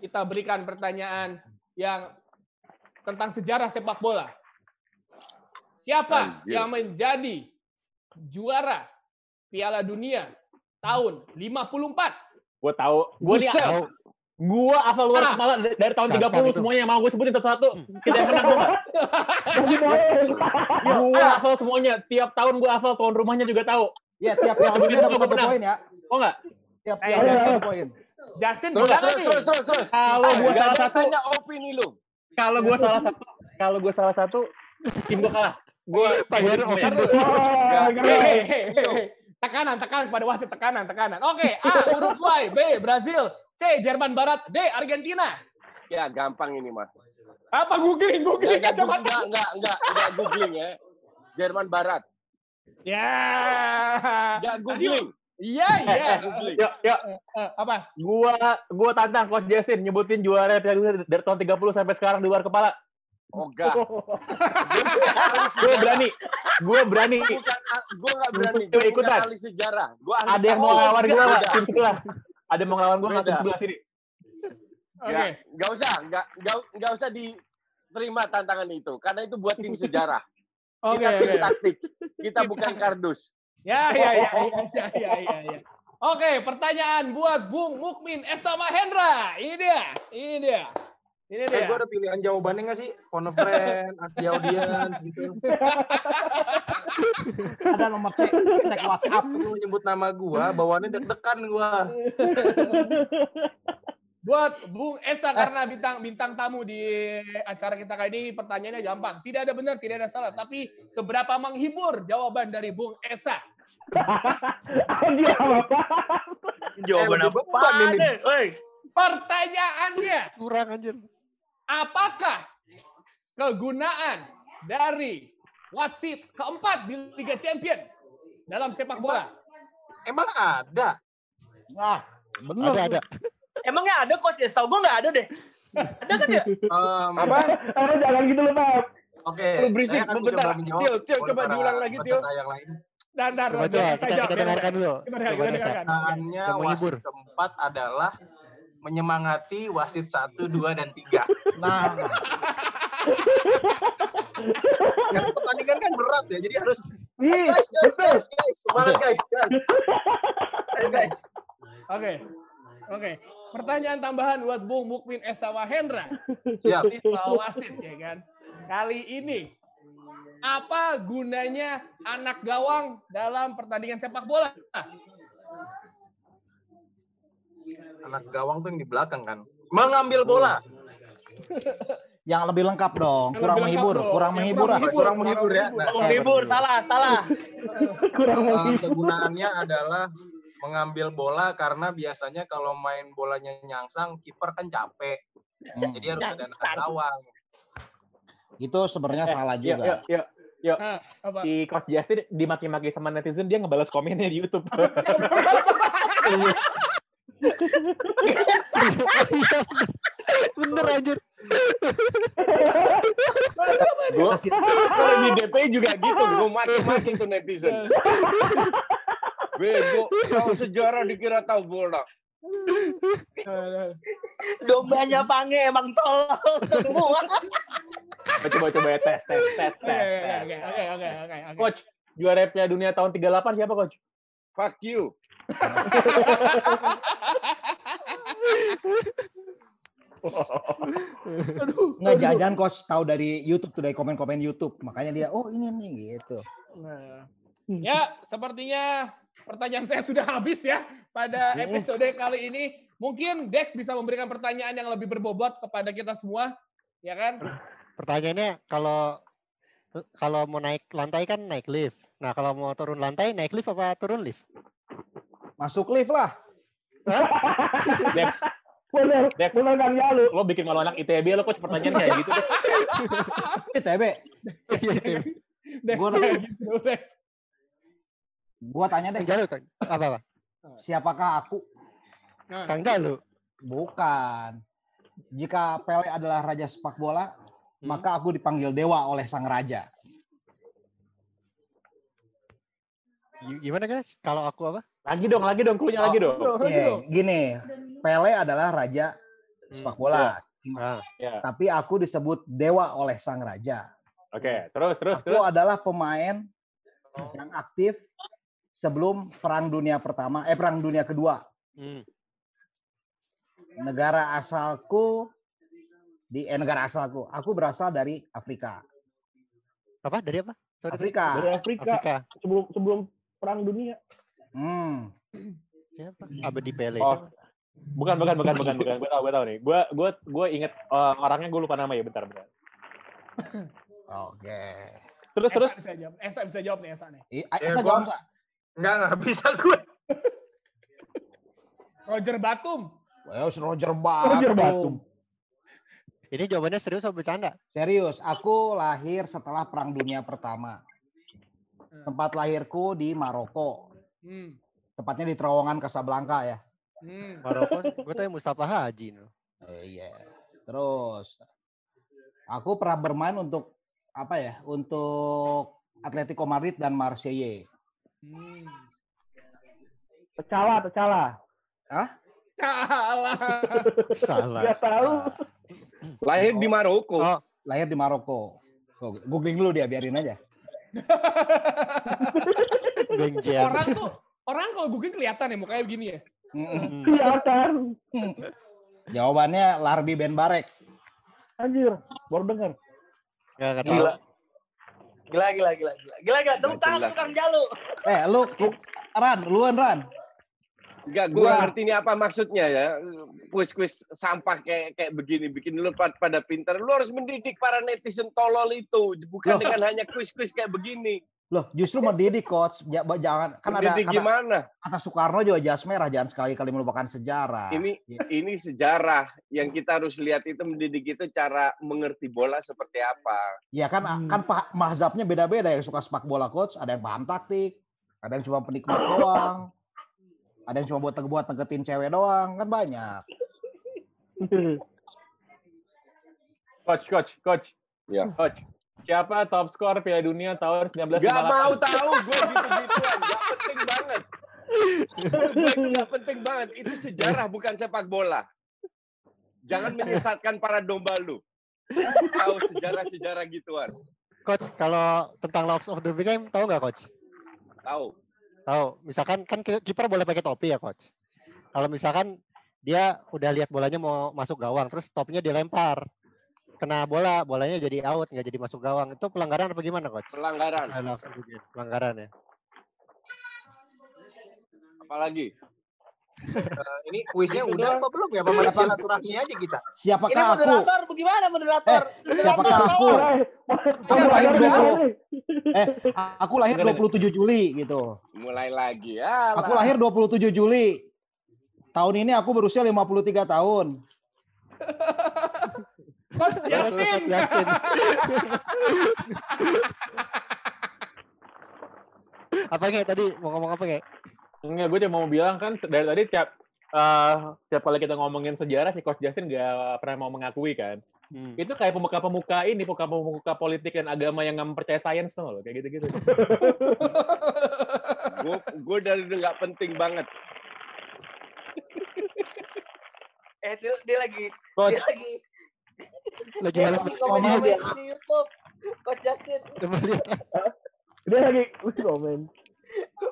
kita berikan pertanyaan yang tentang sejarah sepak bola. Siapa Anjir. yang menjadi juara Piala Dunia tahun 54? Gue tahu. Gue. Tahu. Gue asal luar Ah. kepala dari, tahun Gampang 30 itu. semuanya mau gue sebutin satu-satu. Kita yang menang gue poin. Gue hafal semuanya. Tiap tahun gue hafal tuan rumahnya juga tahu. Ya, tiap yang Begitu dapat gua satu poin ya. Oh nggak? Tiap Eh, yang dapat ayo. satu poin. Justin Terus, terus, terus, terus, terus. Kalau gue Nggak salah satu, tanya opini lu. kalau gue salah satu, kalau gue salah satu, tim gue kalah. Gue Pangeran gue- open. Hei. Tekanan, tekanan kepada wasit, tekanan, tekanan. Oke, A, Uruguay, B, Brazil, C, Jerman Barat, D, Argentina. Ya gampang ini mah. Apa googling, Enggak, googling enggak, kacamata. enggak, enggak, enggak, enggak googling ya. Jerman Barat. Ya. Enggak googling. Iya, iya. Enggak googling. Yuk, yuk. Eh, Apa? Gua gua tantang Coach Justin nyebutin juara Piala Dunia dari tahun 30 sampai sekarang di luar kepala. Oh, enggak. Gue berani. Gue berani. Bukan, gue enggak berani. Gue Gue ikutan. ahli sejarah. Gue ahli Ada yang mau ngelawan gue. Tim sebelah. Ada mau ngelawan gue nggak sebelah sini? Oke. Enggak, enggak usah, enggak, enggak, enggak usah diterima tantangan itu. Karena itu buat tim sejarah. Oke, Kita tim oke. taktik. Kita bukan kardus. Ya, ya, ya, ya, ya, ya, ya, ya. Oke, pertanyaan buat Bung Mukmin Esa Mahendra. Ini dia, ini dia. Ini Eh, dia. gue ada pilihan jawabannya nggak sih? Phone a friend, ask the audience, gitu. Ada nomor cek, cek WhatsApp. Lu nyebut nama gua, bawaannya deg-degan gua. Buat Bung Esa karena bintang bintang tamu di acara kita kali ini pertanyaannya gampang. Tidak ada benar, tidak ada salah. Tapi seberapa menghibur jawaban dari Bung Esa? Apa? Jawaban Eh, apa? nih? Woi. Pertanyaannya, Curang anjir. Apakah kegunaan dari wasit keempat di Liga Champion dalam sepak bola? Emang ada? Nah, bener. Ada ada. Emangnya ada coach ya? Setahu gue nggak ada deh. Ada kan ya? Em, Apa? Eh, jangan gitu lu, Pak. Oke. Lu berisik, bentar. Tio, Tio, coba diulang lagi, Tio. Yang lain. Dan dan Coba coba kita kita dengarkan dulu. Coba dengarkan. Menghibur. wasit keempat adalah menyemangati wasit satu, dua, dan tiga. Nah, Karena pertandingan kan berat ya, jadi harus Ih, guys, guys, betul. guys, guys, semangat guys, guys. Ayo guys. Oke. Oke. Pertanyaan tambahan buat Bung Mukmin Esa Mahendra. Siap. Wasit ya kan. Kali ini apa gunanya anak gawang dalam pertandingan sepak bola? Anak gawang tuh yang di belakang kan. Mengambil bola. yang lebih lengkap dong. Kurang lebih lengkap menghibur, dong. kurang menghibur ah. kurang Kurang menghibur ya. Nah, Oh, hibur, salah, salah. Kurang lebih. kegunaannya adalah mengambil bola karena biasanya kalau main bolanya nyangsang kiper kan capek Hmm. Jadi harus ada Dasar. tawang. Itu sebenarnya Eh, salah juga. yuk, yuk. Yuk, Ah, apa? si Coach Justin dimaki-maki sama netizen, dia ngebalas komennya di YouTube. Bener anjir. Gua kalau di DPI juga gitu, gue maki-maki tuh netizen. Bego, tahu sejarah dikira tahu bola. Dombanya Pange emang tolol semua. coba coba ya tes tes tes Oke, tes. oke, tes. oke, oke, oke, oke, oke. Coach, juara Piala Dunia tahun 38 siapa coach? Fuck you. Aduh, Nggak aduh. jangan coach tahu dari YouTube tuh dari komen-komen YouTube. Makanya dia oh ini nih gitu. Nah. Ya, sepertinya pertanyaan saya sudah habis ya pada episode kali ini. Mungkin Dex bisa memberikan pertanyaan yang lebih berbobot kepada kita semua, ya kan? Pertanyaannya kalau kalau mau naik lantai kan naik lift. Nah, kalau mau turun lantai naik lift apa turun lift? Masuk lift lah. Dex, Bener, Dex, bener Kang Jalu. lo bikin malu anak ITB lo coach pertanyaan kayak gitu. ITB. Dex, Gua kayak gitu, Dex. Gua tanya deh, Jalu, Kang. apa apa? siapakah aku? Kang Jalu. Bukan. Jika Pele adalah raja sepak bola, Hmm. maka aku dipanggil dewa oleh sang raja. Gi- Gimana guys? Kalau aku apa? Lagi dong, lagi dong, klunya lagi dong. Iya, bro. gini, Pele adalah raja sepak bola, Ah, Ya, tapi aku disebut dewa oleh sang raja. oke. Terus, terus, Aku terus. adalah pemain yang aktif sebelum Perang Dunia Pertama, eh Perang Dunia Kedua. hmm. Negara asalku di eh, negara asalku, aku berasal dari Afrika. Apa? Dari apa? Sorry. Afrika. Dari Afrika Afrika. sebelum sebelum perang dunia. Hmm. Siapa? Abadi Pele. Oh. Bukan, bukan, bukan, bukan, bukan. Gue tau, gue tau nih. Gue, gue, gue inget eh, orangnya. Gue lupa nama ya. Bentar, bentar. Oke. Terus, Esa terus. bisa jawab. Esa bisa jawab nih, Esa nih. I- Ya, Esa jawab, Sa. Enggak, enggak bisa gue. Roger Batum. Well, Roger Roger Batum. Batum. Ini jawabannya serius atau bercanda? Serius, aku lahir setelah Perang Dunia Pertama. Tempat lahirku di Maroko. Hmm. Tepatnya di terowongan Casablanca ya. Hmm. Maroko, gue tahu Mustafa Haji. no. Eh, Iya. Terus aku pernah bermain untuk apa ya? Untuk Atletico Madrid dan Marseille. Hmm. Tecala, tecala. Kalah. Salah. Dia tahu. Lahir di Maroko. Oh, Lahir di Maroko. Googling dulu dia, biarin aja. Orang tuh orang kalau googling kelihatan ya mukanya begini ya. Kelihatan. Jawabannya Larbi Ben Barek. Anjir, baru dengar. Tahu. Gila. Gila, gila, gila, gila. Gila, gila. Tepuk tangan tukang jalu. Eh, lu Ran, luan Ran. Enggak, gue Gua- ngerti ini apa maksudnya ya. Kuis-kuis sampah kayak kayak begini, bikin lu pad- pada pintar. Lu harus mendidik para netizen tolol itu, bukan Loh. dengan hanya kuis-kuis kayak begini. Loh, justru mendidik coach. Ja- Jangan kan ada mendidik kata, gimana? kata Soekarno juga jas merah jangan sekali-kali melupakan sejarah. Ini Ya. ini sejarah yang kita harus lihat itu mendidik itu cara mengerti bola seperti apa. Ya kan Hmm. kan mazhabnya beda-beda yang suka sepak bola coach, ada yang paham taktik, ada yang cuma penikmat doang. Ada yang cuma buat buat negetin cewek doang, kan banyak. Coach, coach, coach. Ya. Coach. Siapa top skor Piala Dunia tahun 1958? Gak mau tahu gue gitu-gituan, gak penting banget. Gue itu gak penting banget. Itu sejarah bukan sepak bola. Jangan menyesatkan para domba lu. Tahu sejarah-sejarah gituan. Coach, kalau tentang Lords of the Game, tahu nggak coach? Tahu. Tahu. Misalkan kan ki- kiper boleh pakai topi ya coach. Kalau misalkan dia udah lihat bolanya mau masuk gawang, terus topinya dilempar, kena bola, bolanya jadi out, nggak jadi masuk gawang. Itu pelanggaran apa gimana coach? Pelanggaran. Pelanggaran ya. Apalagi? Eh, ini kuisnya udah apa belum ya? Apa masih silaturahmi aja kita? Ini Siapakah aku? moderator bagaimana moderator? siapakah aku? Aku lahir 20. Eh, aku lahir Dengerin. 27 Juli gitu. Mulai lagi. ya. Aku lahir 27 Juli. Tahun ini aku berusia 53 tahun. Coach Justin. Justin. apa nge tadi mau ngomong apa nge? Enggak, gue cuma mau bilang kan dari tadi tiap eh tiap kali kita ngomongin sejarah si Coach Justin gak pernah mau mengakui kan. Hmm. Itu kayak pemuka-pemuka ini, pemuka-pemuka politik dan agama yang nggak percaya sains tuh loh, kayak gitu-gitu. Gue gue dari dulu nggak penting banget. Eh dia, dia lagi Coach, dia lagi Lagi lagi komen komen di YouTube. Coach Justin, Coba lihat. Dia lagi komen.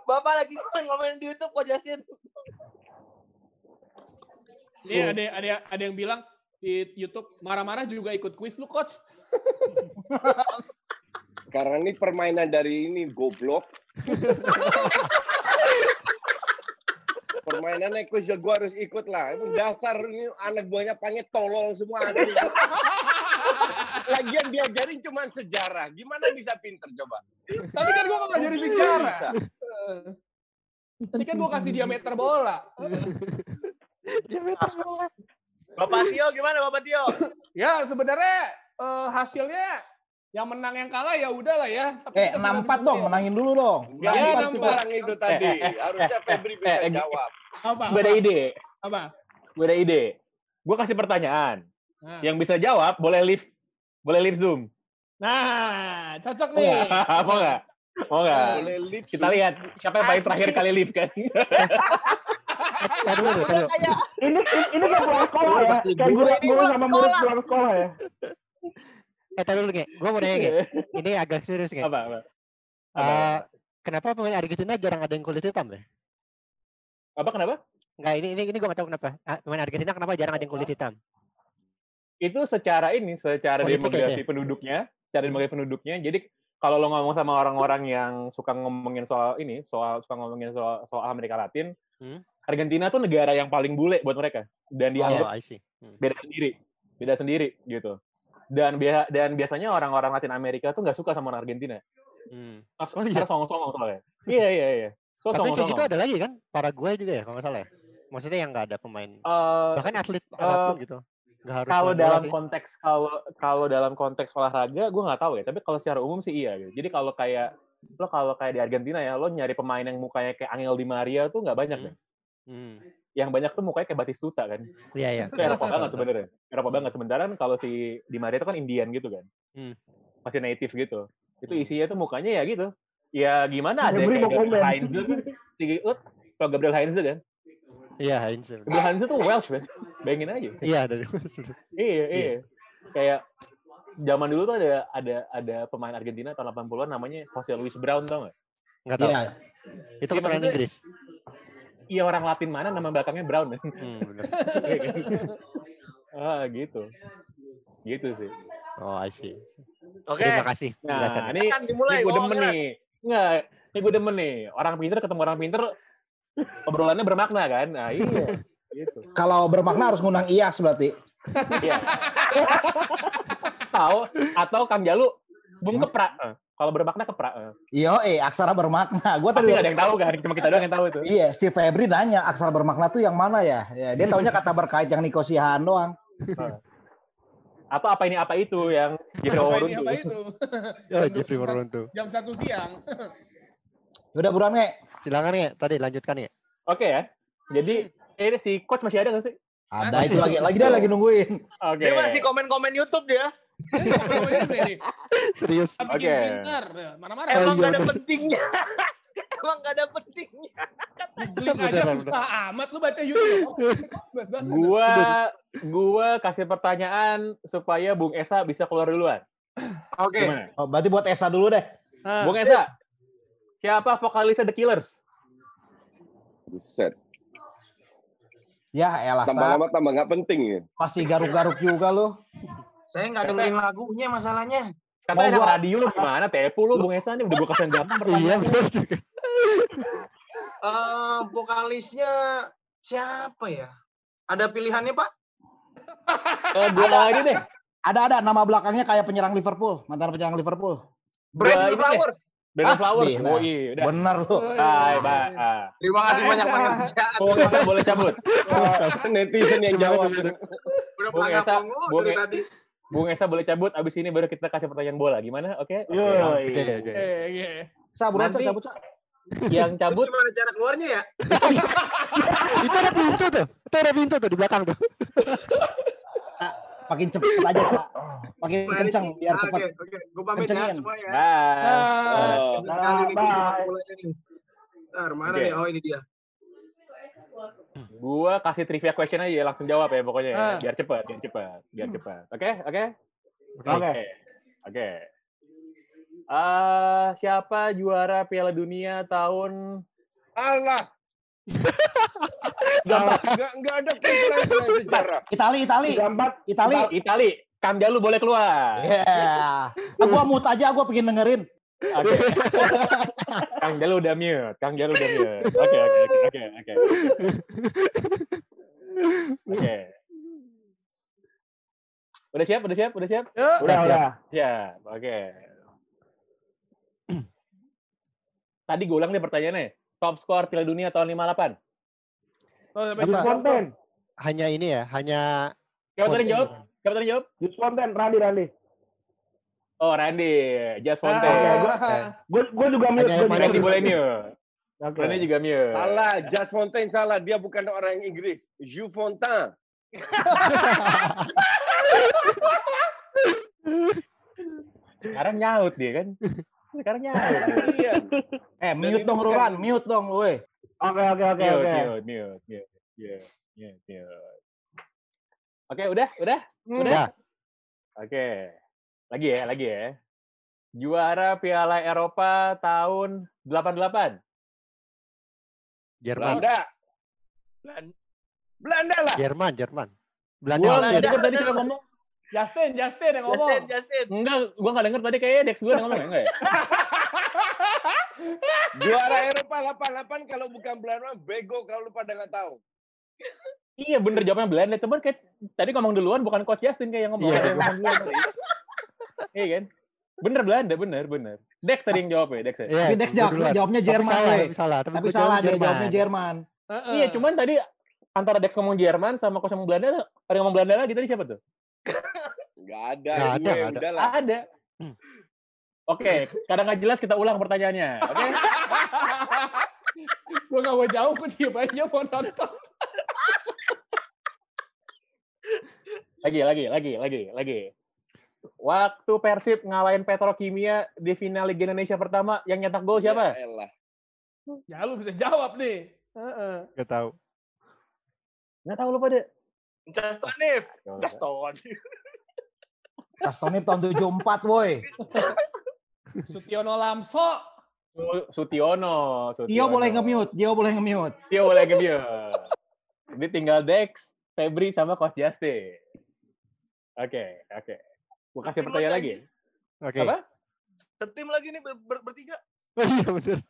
Bapak lagi komen di YouTube Coach Justin. Iya, ada ada ada yang bilang di YouTube marah-marah juga ikut kuis lu coach. Karena ini permainan dari ini goblok. Permainannya gue gue harus ikut lah. Emang Dasar ini anak buahnya panggil tolol semua asli. Lagian diajarin cuma sejarah. Gimana bisa pinter coba? Tadi kan gua nggak ngajarin sejarah. Tadi kan gua kasih diameter bola. Dia meter bola. Bapak Tio gimana Bapak Tio? Ya sebenarnya eh, hasilnya yang menang yang kalah ya udahlah ya. Tapi Eh, kita sudah 64 dong, dibuktiin. menangin dulu dong. Ya, bisa nampak. curang itu tadi. Eh, eh, Harusnya eh, Febri eh, bisa eh, jawab. Apa? gue ada apa? ide, Apa? gue ada ide. Gue kasih pertanyaan. Nah. Yang bisa jawab boleh live, boleh live Zoom. Nah, cocok nih. nggak? Mau nggak? Mau nggak? Boleh lead Kita lihat siapa yang paling terakhir kali live kan. Tadi dulu, tadi dulu. Ini ini kayak pulang sekolah ya. Kayak guru guru sama murid pulang sekolah ya. Eh, tadi dulu nge. Gue mau nanya nge. Ini agak serius nge. apa, apa? Apa? Eh, kenapa pemain Argentina jarang ada yang kulit hitam ya? Apa kenapa? Enggak, ini ini ini gue gak tahu kenapa. Ah, Pemain Argentina kenapa jarang ada yang kulit hitam? Itu secara ini, secara Politik demografi penduduknya, secara demografi penduduknya. Jadi kalau lo ngomong sama orang-orang yang suka ngomongin soal ini, soal suka ngomongin soal soal Amerika Latin, Hmm. Argentina tuh negara yang paling bule buat mereka dan dianggap Oh, see. Hmm. beda sendiri, beda sendiri gitu. Dan biasa dan biasanya orang-orang Latin Amerika tuh nggak suka sama orang Argentina. Hmm. Mas, Oh, iya? karena songong-songong soalnya. Iya iya iya. So Tapi kayak gitu ada lagi kan? Paraguay juga ya kalau nggak salah ya? Maksudnya yang nggak ada pemain. Eh, Bahkan atlet apa pun gitu. Nggak harus kalau dalam sih. konteks kalau kalau dalam konteks olahraga gue nggak tahu ya tapi kalau secara umum sih iya gitu. jadi kalau kayak lo kalau kayak di Argentina ya lo nyari pemain yang mukanya kayak Angel Di Maria tuh nggak banyak Hmm. deh Hmm. yang banyak tuh mukanya kayak Batistuta kan Iya, iya. itu Eropa banget sebenarnya Eropa banget sementara kan kalau si Di Maria itu kan Indian gitu kan Hmm. masih native gitu itu Hmm. isinya tuh mukanya ya gitu ya gimana ada kayak Gabriel komen. Heinze kan lo tau Gabriel Heinze kan Iya, Heinz. Gabriel Heinze tuh Welsh man bayangin aja Iya, dari Iya, iya. Kayak zaman dulu tuh ada ada ada pemain Argentina tahun 80-an namanya Jose Luis Brown tau nggak? nggak tahu. Iya. Itu Iya, maksudnya- Inggris. Iya orang Latin mana nama belakangnya Brown? Hmm, bener. Iya kan? ah gitu, gitu sih. Oh, I see. Oke. Terima kasih Nah ini Kan dimulai, ini gue demen nih. Nggak, ini gue demen nih. Orang pinter ketemu orang pinter, obrolannya bermakna kan? Nah iya, gitu. Kalau bermakna harus ngundang IAS berarti. Iya. Tahu atau Kang Jalu, Bung Kepra. Kalau bermakna Kepra. eh. Iya, eh aksara bermakna. Gue tadi ada yang tahu kan? Cuma kita doang yang tahu itu. Iya, si Febri nanya aksara bermakna tuh yang mana ya? Ya, dia taunya kata berkait yang Niko Siahaan doang. atau apa ini apa itu yang Jeffrey ini tuh. apa itu? Oh, Jeffrey Morronto. Jam satu siang. Udah buruan nge. Silakan ya, tadi lanjutkan ya. Oke ya. Jadi eh si coach masih ada nggak sih? Ada itu lagi, lagi dia lagi nungguin. Oke. Dia masih komen-komen YouTube dia. Serius. Oke. Mana-mana. Oh, Emang iya, gak ada pentingnya. Emang gak ada pentingnya. Googling aja susah amat lu baca YouTube. Gua gua kasih pertanyaan supaya Bung Esa bisa keluar duluan. Oke. Gimana? Oh, berarti buat Esa dulu deh. Ah, Bung Esa. Siapa vokalisnya The Killers? Buset. Ya, elah Tambah lama tambah nggak penting ya. masih garuk-garuk juga lu. Saya nggak dengerin lagunya masalahnya. Katanya Mau anak gua- radio lu gimana? Tepu lu Bung Esa nih udah gua kasih gampang Iya, benar juga. Eh vokalisnya siapa ya? Ada pilihannya Pak? Eh, gua ini deh. Ada ada nama belakangnya kayak penyerang Liverpool, mantan penyerang Liverpool. Brandon. Flowers. Brandon Ah, Flowers. Oh iya, udah. Bener lu. Ah. Terima kasih banyak. Bung Esa boleh cabut. Netizen yang jawab. Udah Bung Esa, Kongo Bung dari E- tadi. Bung Esa boleh cabut, abis ini baru kita kasih pertanyaan bola. Gimana? Oke? Oke. Yoi. Oke, oke. Eh, iya. Sa, buruan Sa, Nanti- cabut Sa. Yang cabut, Gimana cara keluarnya ya? Itu ada pintu tuh. Itu ada pintu tuh di belakang tuh. Makin cepet aja, Sa. Makin kencang ini- biar Ah, cepet. Oke, oke. Gue pamit ya semua ya. nah, Ah. oh. Sekali nih Bye. gue sepak bolanya nih. Ntar, mana Oke. nih? Oh, ini dia. Gua kasih trivia question aja, langsung jawab ya pokoknya. ya. Ah. Biar cepat, biar cepat, biar cepat. Oke, oke, Oke. oke, oke. Eh, siapa juara Piala Dunia tahun Allah. Enggak, enggak, enggak ada selain sejarah. Itali, Itali. Empat. Itali. Itali? Kang Jalu boleh keluar. Ya. Ah, gua mute aja, gua pengen dengerin. Oke. Kang Jalu udah mute. Kang Jalu udah mute. Oke, oke, oke, oke, oke. Oke. Udah siap? Udah siap? Udah siap? Yuk. Udah, siap. udah. Siap. Oke. Tadi gue ulang nih pertanyaannya. Top skor Piala Dunia tahun 58. Oh. Fonten. Hanya ini ya, hanya Siapa tadi Fontaine jawab? Siapa tadi jawab? Jus Fonten. Randy, Randy. Oh, Randy. Just Ah. Fontaine. Gue gue juga mute. Gue juga boleh mute. Oke. Randy juga mute. Salah, Just Fontaine salah. Dia bukan orang Inggris. Jules Fontaine. Sekarang nyaut dia kan. Sekarang nyaut. Iya. Eh, mute dong Ruran, mute dong lu, weh. Oke, oke, oke, Mute, oke. mute, mute, mute, mute, mute. Oke, udah, udah, udah. Oke. Lagi ya, lagi ya. Juara Piala Eropa tahun 88. Jerman. Belanda. Belan- Belanda lah. Jerman, Jerman. Belanda Gua hampir. nggak denger tadi siapa ngomong. Justin, Justin yang ngomong. Justin, Justin. Enggak, gua nggak denger tadi kayaknya Dex gue ngomong enggak ya? Juara Eropa 88 kalau bukan Belanda bego kalau lu pada nggak tahu. Iya bener jawabnya Belanda, teman kayak tadi ngomong duluan bukan coach Justin kayak yang ngomong. Iya. Iya kan? Bener Belanda, bener, bener. Dex tadi yang jawab ya, Dex ya? Iya, Tapi Dex jawab, jawabnya Tapi Jerman, salah, weh. tapi salah. Tapi, Tapi gua salah dia Jerman. jawabnya Jerman. Heeh. Iya, cuman tadi antara Dex ngomong Jerman sama coach ngomong Belanda, ada yang ngomong Belanda lagi tadi siapa tuh? Nggak ada. Nggak ada, gue, nggak ada. udahlah. Ada. Hmm. Oke, kadang nggak jelas kita ulang pertanyaannya. Oke? gue gak mau jawab, gue diem aja mau nonton. Lagi, lagi, lagi, lagi, lagi. Waktu Persib ngalahin Petrokimia di final Liga Indonesia pertama, yang nyetak gol siapa? Ya elah. Ya lu bisa jawab nih. Heeh. Gak tahu. Nggak tahu lu pada. Justonif. Juston. Castoni tahun 74, woi. Sutiono Lamso. Su- Sutiono. Tio Sutiono. boleh nge-mute, Tio boleh nge-mute. Tio boleh nge-mute. Ini tinggal Dex, Febri, sama Coach Justin. Oke, oke. Gue kasih pertanyaan lagi. lagi. lagi. Oke. Apa? Setim lagi nih ber- ber- bertiga. Oh, iya bener.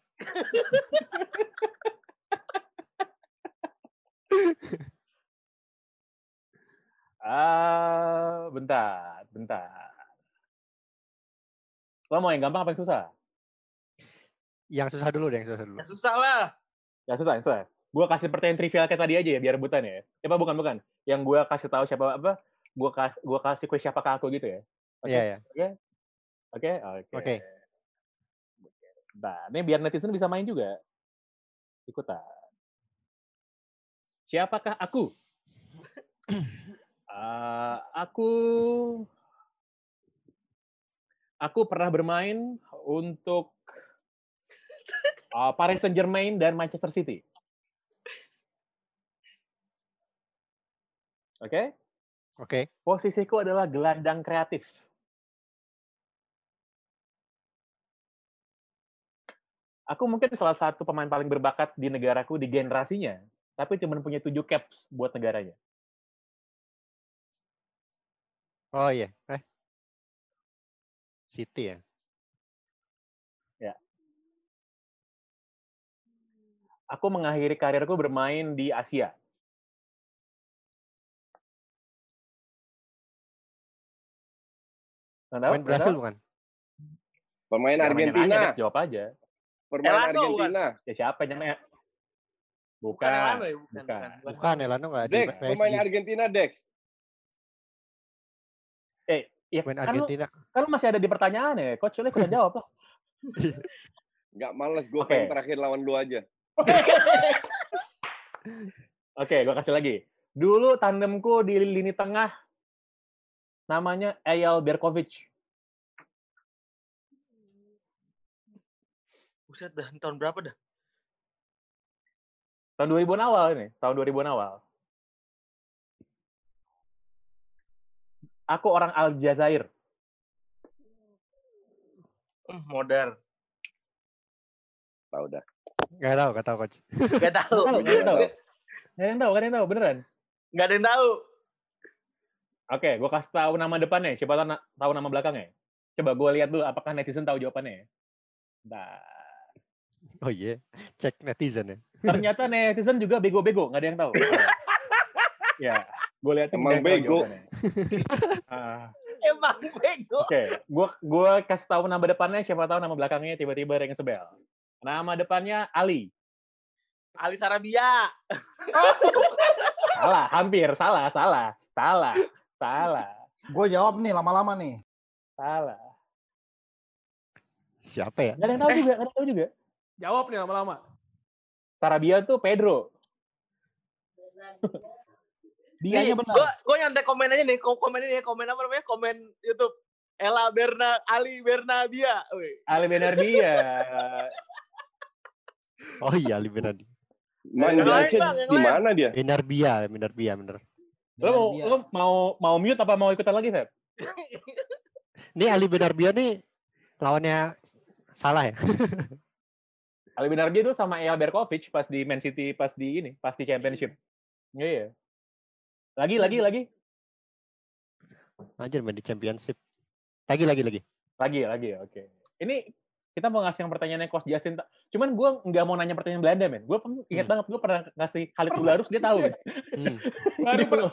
Ah, bentar, bentar. Lo mau yang gampang apa yang susah? Yang susah dulu deh, yang susah dulu. Ya susah lah. Yang susah, yang susah. Gue kasih pertanyaan trivial kayak tadi aja ya, biar rebutan ya. Siapa bukan, bukan. Yang gue kasih tahu siapa apa, gue kas, gua kasih quiz siapa ke aku gitu ya. Oke, Iya, iya. oke, oke. Oke. Nah, ini biar netizen bisa main juga. Ikutan. Siapakah aku? Eh, aku aku pernah bermain untuk uh, Paris Saint-Germain dan Manchester City. Oke? Oke. Posisiku adalah gelandang kreatif. Aku mungkin salah satu pemain paling berbakat di negaraku di generasinya, tapi cuma punya tujuh caps buat negaranya. Oh iya. Eh. City ya. Aku mengakhiri karirku bermain di Asia. Nggak tahu? Main Nggak Brasil bukan? Pemain Argentina. nanya, jawab aja. Pemain Elano, bukan? Argentina. Ya siapa yang namanya? Bukan Bukan. ya? Bukan. bukan. bukan. Bukan, Elano nggak di Dex, pemain Argentina Dex. Eh, Ya, Main kan lu, Argentina. kan lu masih ada di pertanyaan ya, coach lu udah jawab lah. Nggak males, gue Oke. pengen terakhir lawan lu aja. Oke, gua kasih lagi. Dulu tandemku di lini tengah namanya Eyal Berkovic. Buset dah, tahun berapa dah? Tahun 2000-an awal ini, tahun 2000-an awal. Aku orang Aljazair. Hmm, modern. Tahu dah. Nggak tahu, nggak tahu coach. Gak tahu. Nggak tahu, nggak tahu. Nggak ada yang tahu, nggak ada yang tahu, beneran. Gak ada yang tahu. Oke, gua kasih tahu nama depannya, coba tahu, na- tahu nama belakangnya. Coba gua lihat dulu apakah netizen tahu jawabannya. Nah, Oh iya, cek netizen ya. ternyata netizen juga bego-bego, nggak ada yang tahu. ya, gue lihat Emang bego. Ah, Emang bego. Oke, gua gua kasih tahu nama depannya, siapa tahu nama belakangnya tiba-tiba ada yang sebel. Nama depannya Ali. Ali Sarabia. Salah, hampir salah, salah, salah, salah, Gue jawab nih lama-lama nih. salah. Siapa ya? Nggak ada yang tahu juga, nggak ada yang tahu juga. Jawab nih lama-lama. Sarabia tuh Pedro. Dianya benar. Gue gue nyantai komen aja nih. Ko- Komen ini komen apa namanya? Komen YouTube. Ella Berna Ali Bernabia. Wih. Ali Benardia. Oh iya, Ali Benadi. Main di mana dia? Minarbia, Minarbia bener. Lo mau, Dia. lo mau mau mute apa mau ikutan lagi, Feb? Ini Ali Benarbia nih lawannya salah ya? Ali Benardia dulu sama Eyal Berkovic pas di Man City, pas di ini, pas di Championship. Iya. Lagi, lagi, lagi. Anjir main di championship. Lagi, lagi, lagi. Lagi, lagi, oke. Ini kita mau ngasih yang pertanyaannya Coach Justin. Cuman gue nggak mau nanya pertanyaan Belanda, men. Gue ingat Hmm. banget, gue pernah ngasih Khalid Ularus, dia tahu. men. Hmm. Baru, baru,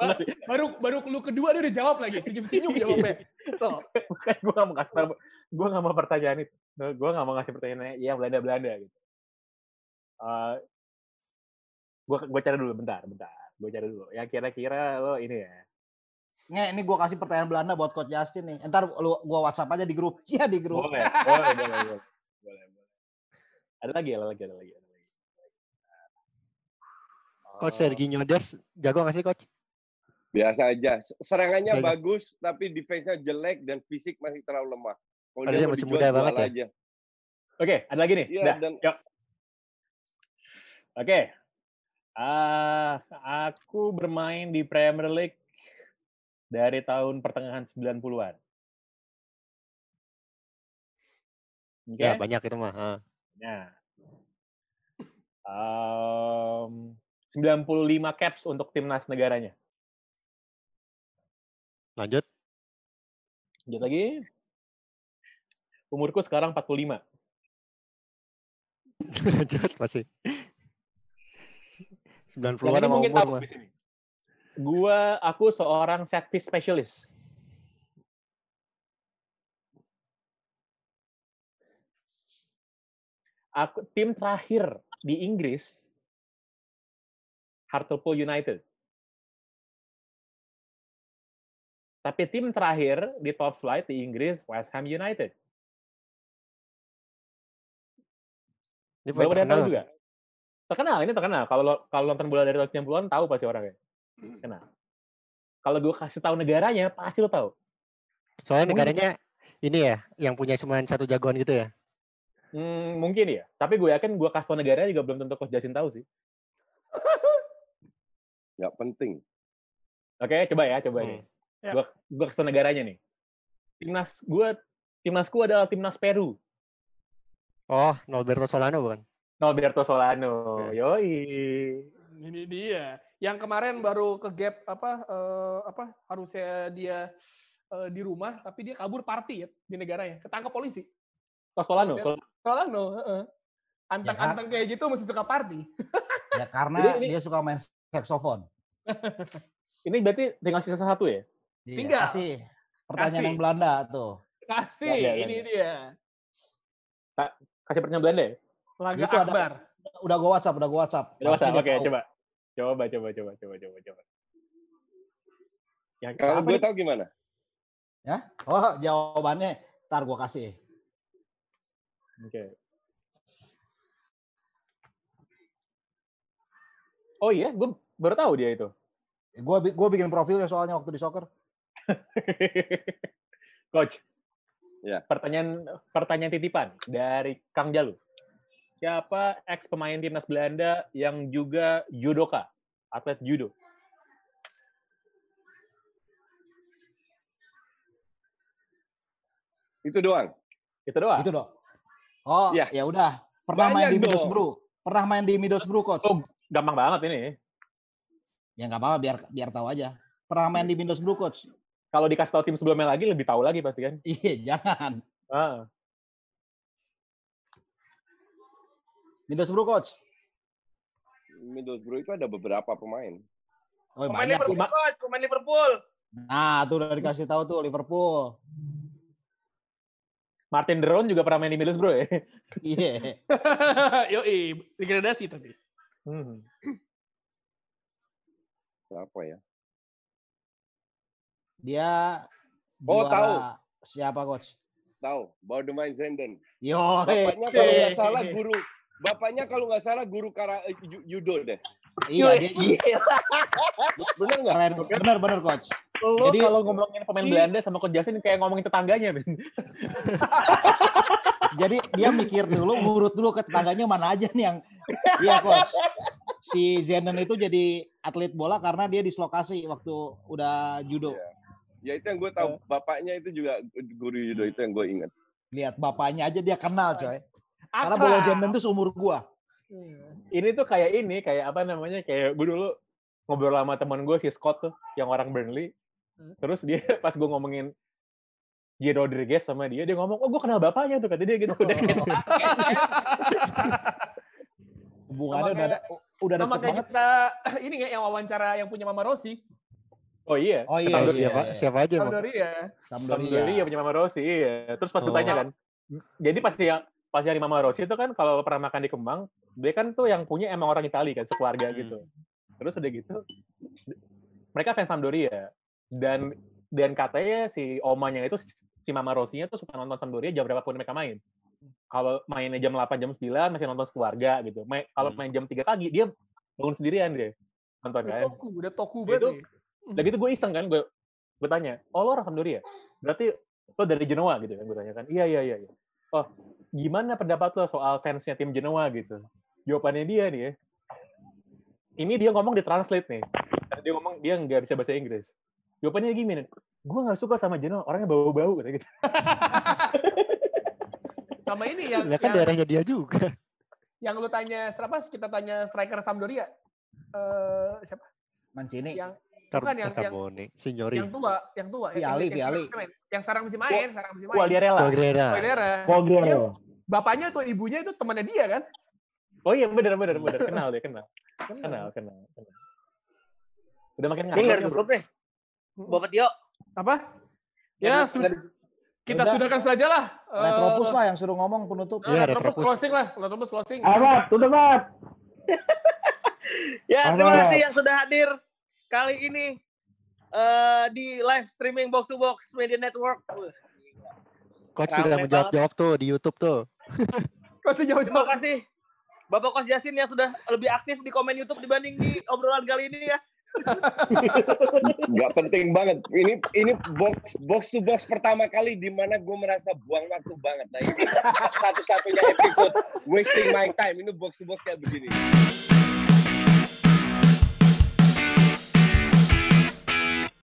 baru, baru lu kedua dia udah jawab lagi. Senyum-senyum jawabnya. So, Bukan, gue nggak mau kasih. Gue nggak mau pertanyaan itu. Gue nggak mau ngasih pertanyaan yang Belanda-Belanda gitu. Uh, gue gue cari dulu, bentar, bentar. Gue cari dulu. Ya kira-kira lo ini ya. Nge, ini gue kasih pertanyaan Belanda buat Coach Justin nih. Ntar lu gue WhatsApp aja di grup. Cia di grup. Boleh, boleh, boleh, boleh. boleh, boleh. Ada lagi, ada lagi, ada lagi. Ada lagi. Coach Oh, Serginho Des jago nggak sih coach? Biasa aja. Serangannya Biasa. bagus, tapi defense-nya jelek dan fisik masih terlalu lemah. Kalau dia masih muda banget ya. Oke, ada lagi nih. Iya, dan- yuk. Oke. Ah, aku bermain di Premier League dari tahun pertengahan 90-an. Oke. Ya banyak itu mah. ah. Nah. Em, 95 caps untuk timnas negaranya. Lanjut. Lanjut lagi. Umurku sekarang 45. Lanjut masih. 90 Yang ini sama mungkin umur tahu mah. di sini. Gua aku seorang set piece specialist. Aku tim terakhir di Inggris Hartlepool United. Tapi tim terakhir di top flight di Inggris West Ham United. Ini terkenal. tahu juga. Terkenal, ini terkenal. Kalau kalau nonton bola dari tahun 90-an tahu pasti orangnya. Kenal. Kalau gue kasih tahu negaranya, pasti lo tahu. Soalnya Mungkin- negaranya ini ya, yang punya cuma satu jagoan gitu ya. Hmm, mungkin ya. Tapi gue yakin gue kasih tahu negaranya juga belum tentu Coach Jasin tahu sih. Nggak penting. Oke, coba ya, coba Hmm. nih. Ya. Gue gue kasih tahu negaranya nih. Timnas gue, timnasku adalah timnas Peru. Oh, Norberto Solano bukan? Norberto Solano. Yoi. ini dia. Yang kemarin baru ke gap apa eh, apa harusnya dia eh, di rumah tapi dia kabur party ya di negaranya. Ketangkep polisi. Oh, Solano. Ya. Sol- Solano, heeh. Anteng-anteng kayak gitu masih suka party. Ya karena Jadi ini- dia suka main saxophone. Ini berarti tinggal sisa satu ya? Iya, Tinggal. Kasih pertanyaan Kasih. yang Belanda tuh. Kasih, Ya, ya, ya, ini ya. dia. Kasih pertanyaan Belanda ya? Laga Itu ada- Akbar. Udah gue WhatsApp, udah gue WhatsApp. Udah dia Oke, coba. Coba, coba, coba, coba, coba, coba. Yang Kalau gue tahu gimana? Ya? Oh, jawabannya ntar gua kasih. Oke. Oh iya, gue baru tahu dia itu. Gua bi- gua bikin profilnya soalnya waktu di soccer. Coach. Ya. Pertanyaan pertanyaan titipan dari Kang Jalu. Siapa ex pemain timnas Belanda yang juga judoka, atlet judo? Itu doang. Itu doang. Itu dong. Oh, Ya. ya udah. Pernah main Banyak di dong. Middlesbrough. Pernah main di Middlesbrough, coach. Oh, gampang banget ini. Ya nggak apa-apa, biar biar tahu aja. Pernah main di Middlesbrough, coach. Kalau dikasih tahu tim sebelumnya lagi lebih tahu lagi pasti kan. Iya, jangan. Ah. Middlesbrough, coach. Middlesbrough itu ada beberapa pemain. Oh, Pemain banyak. Liverpool, coach. Pemain Liverpool. Nah, tuh udah dikasih tahu tuh Liverpool. Martin Deron juga pernah main di Middlesbrough ya. Iya. Yoi, degradasi tapi. Hmm. Siapa ya? Dia Oh, juara- tahu. Siapa, coach? Tahu, Baudemain Zenden. Yo, Bapaknya kalau nggak salah guru Bapaknya kalau nggak salah guru kara eh, ju- judo deh. iya, dia Bener nggak? keren. Bener, bener, coach. Lo Jadi- kalau ngomongin pemain Si- Belanda sama Coach Justin kayak ngomongin tetangganya, Ben. Jadi dia mikir dulu, ngurut dulu ke tetangganya mana aja nih yang Iya, coach. Si Zenen itu jadi atlet bola karena dia dislokasi waktu udah judo. Ya itu yang gue tahu. Bapaknya itu juga guru judo itu yang gue ingat. Lihat bapaknya aja dia kenal, coy. Karena bola Zenen itu seumur gua. Ini tuh kayak ini, kayak apa namanya? Kayak gue dulu ngobrol sama teman gue si Scott tuh, yang orang Burnley. Terus dia pas gue ngomongin J. Rodriguez sama dia, dia ngomong, oh gue kenal bapaknya tuh, kata dia gitu. Udah kayak Hubungannya udah ada, udah Sama kayak banget. kita ini ya yang wawancara yang punya Mama Rossi. Oh iya, Oh iya, Sampdoria, iya. siapa, siapa aja? Sampdoria. Sampdoria. Sampdoria punya Mama Rossi, iya. Terus pas Oh. tanya kan, jadi pas yang pas yang di Mama Rossi itu kan kalau pernah makan di Kemang, dia kan tuh yang punya emang orang Itali kan, sekeluarga gitu. Terus udah gitu, mereka fans Sampdoria. Dan dan katanya si omanya itu si Mama Rossi-nya tuh suka nonton Sampdoria jam berapapun mereka main. Kalau mainnya jam 8, jam 9 masih nonton sekeluarga gitu. Main, kalau main jam 3 pagi dia bangun sendirian dia nonton Udah kan. toku, udah toku banget. nih. Udah gitu gue iseng kan, gue gue tanya, oh lo orang Sampdoria? Berarti lo dari Genoa gitu kan? Gue tanya kan, iya iya iya. iya. Oh, gimana pendapat lo soal fansnya tim Genoa gitu? Jawabannya dia nih ya. Ini dia ngomong di translate nih. Karena dia ngomong dia nggak bisa bahasa Inggris. Jawabannya gini, gue nggak suka sama Genoa, orangnya bau-bau gitu. Sama ini yang Lah kan yang, daerahnya dia juga. yang lu tanya siapa? Kita tanya striker Sampdoria. Eh siapa? Mancini. Yang Bukan, yang- yang- Signori. yang tua, yang tua. Viali, yang, yang, Viali. main. Yang sekarang masih main, sekarang masih main. Quagliarella. Quagliarella. Quagliarella. Bapaknya tuh ibunya itu temannya dia kan? Oh iya bener bener bener kenal dia kenal. Kenal kenal. kenal. Udah makin Ini nggak ngaco. ditutup nih. Bapak Tio. Apa? Ya, sudah, kita Udah. sudahkan saja lah. Eh, Retropus lah yang suruh ngomong penutup. Iya, Retropus Retropus. closing lah. Retropus closing. Apa? Tutup Mat. Ya, terima kasih yang sudah hadir kali ini eh di live streaming Box to Box Media Network. Wah, Coach Rame sudah menjawab-jawab tuh di YouTube tuh. Kok sih Terima jauh-jauh? kasih Bapak Kos Yasin yang sudah lebih aktif di komen YouTube dibanding di obrolan kali ini ya. Nggak penting banget. Ini ini box box to box pertama kali di mana gue merasa buang waktu banget. Nah ini satu-satunya episode wasting my time. Ini box to box kayak begini.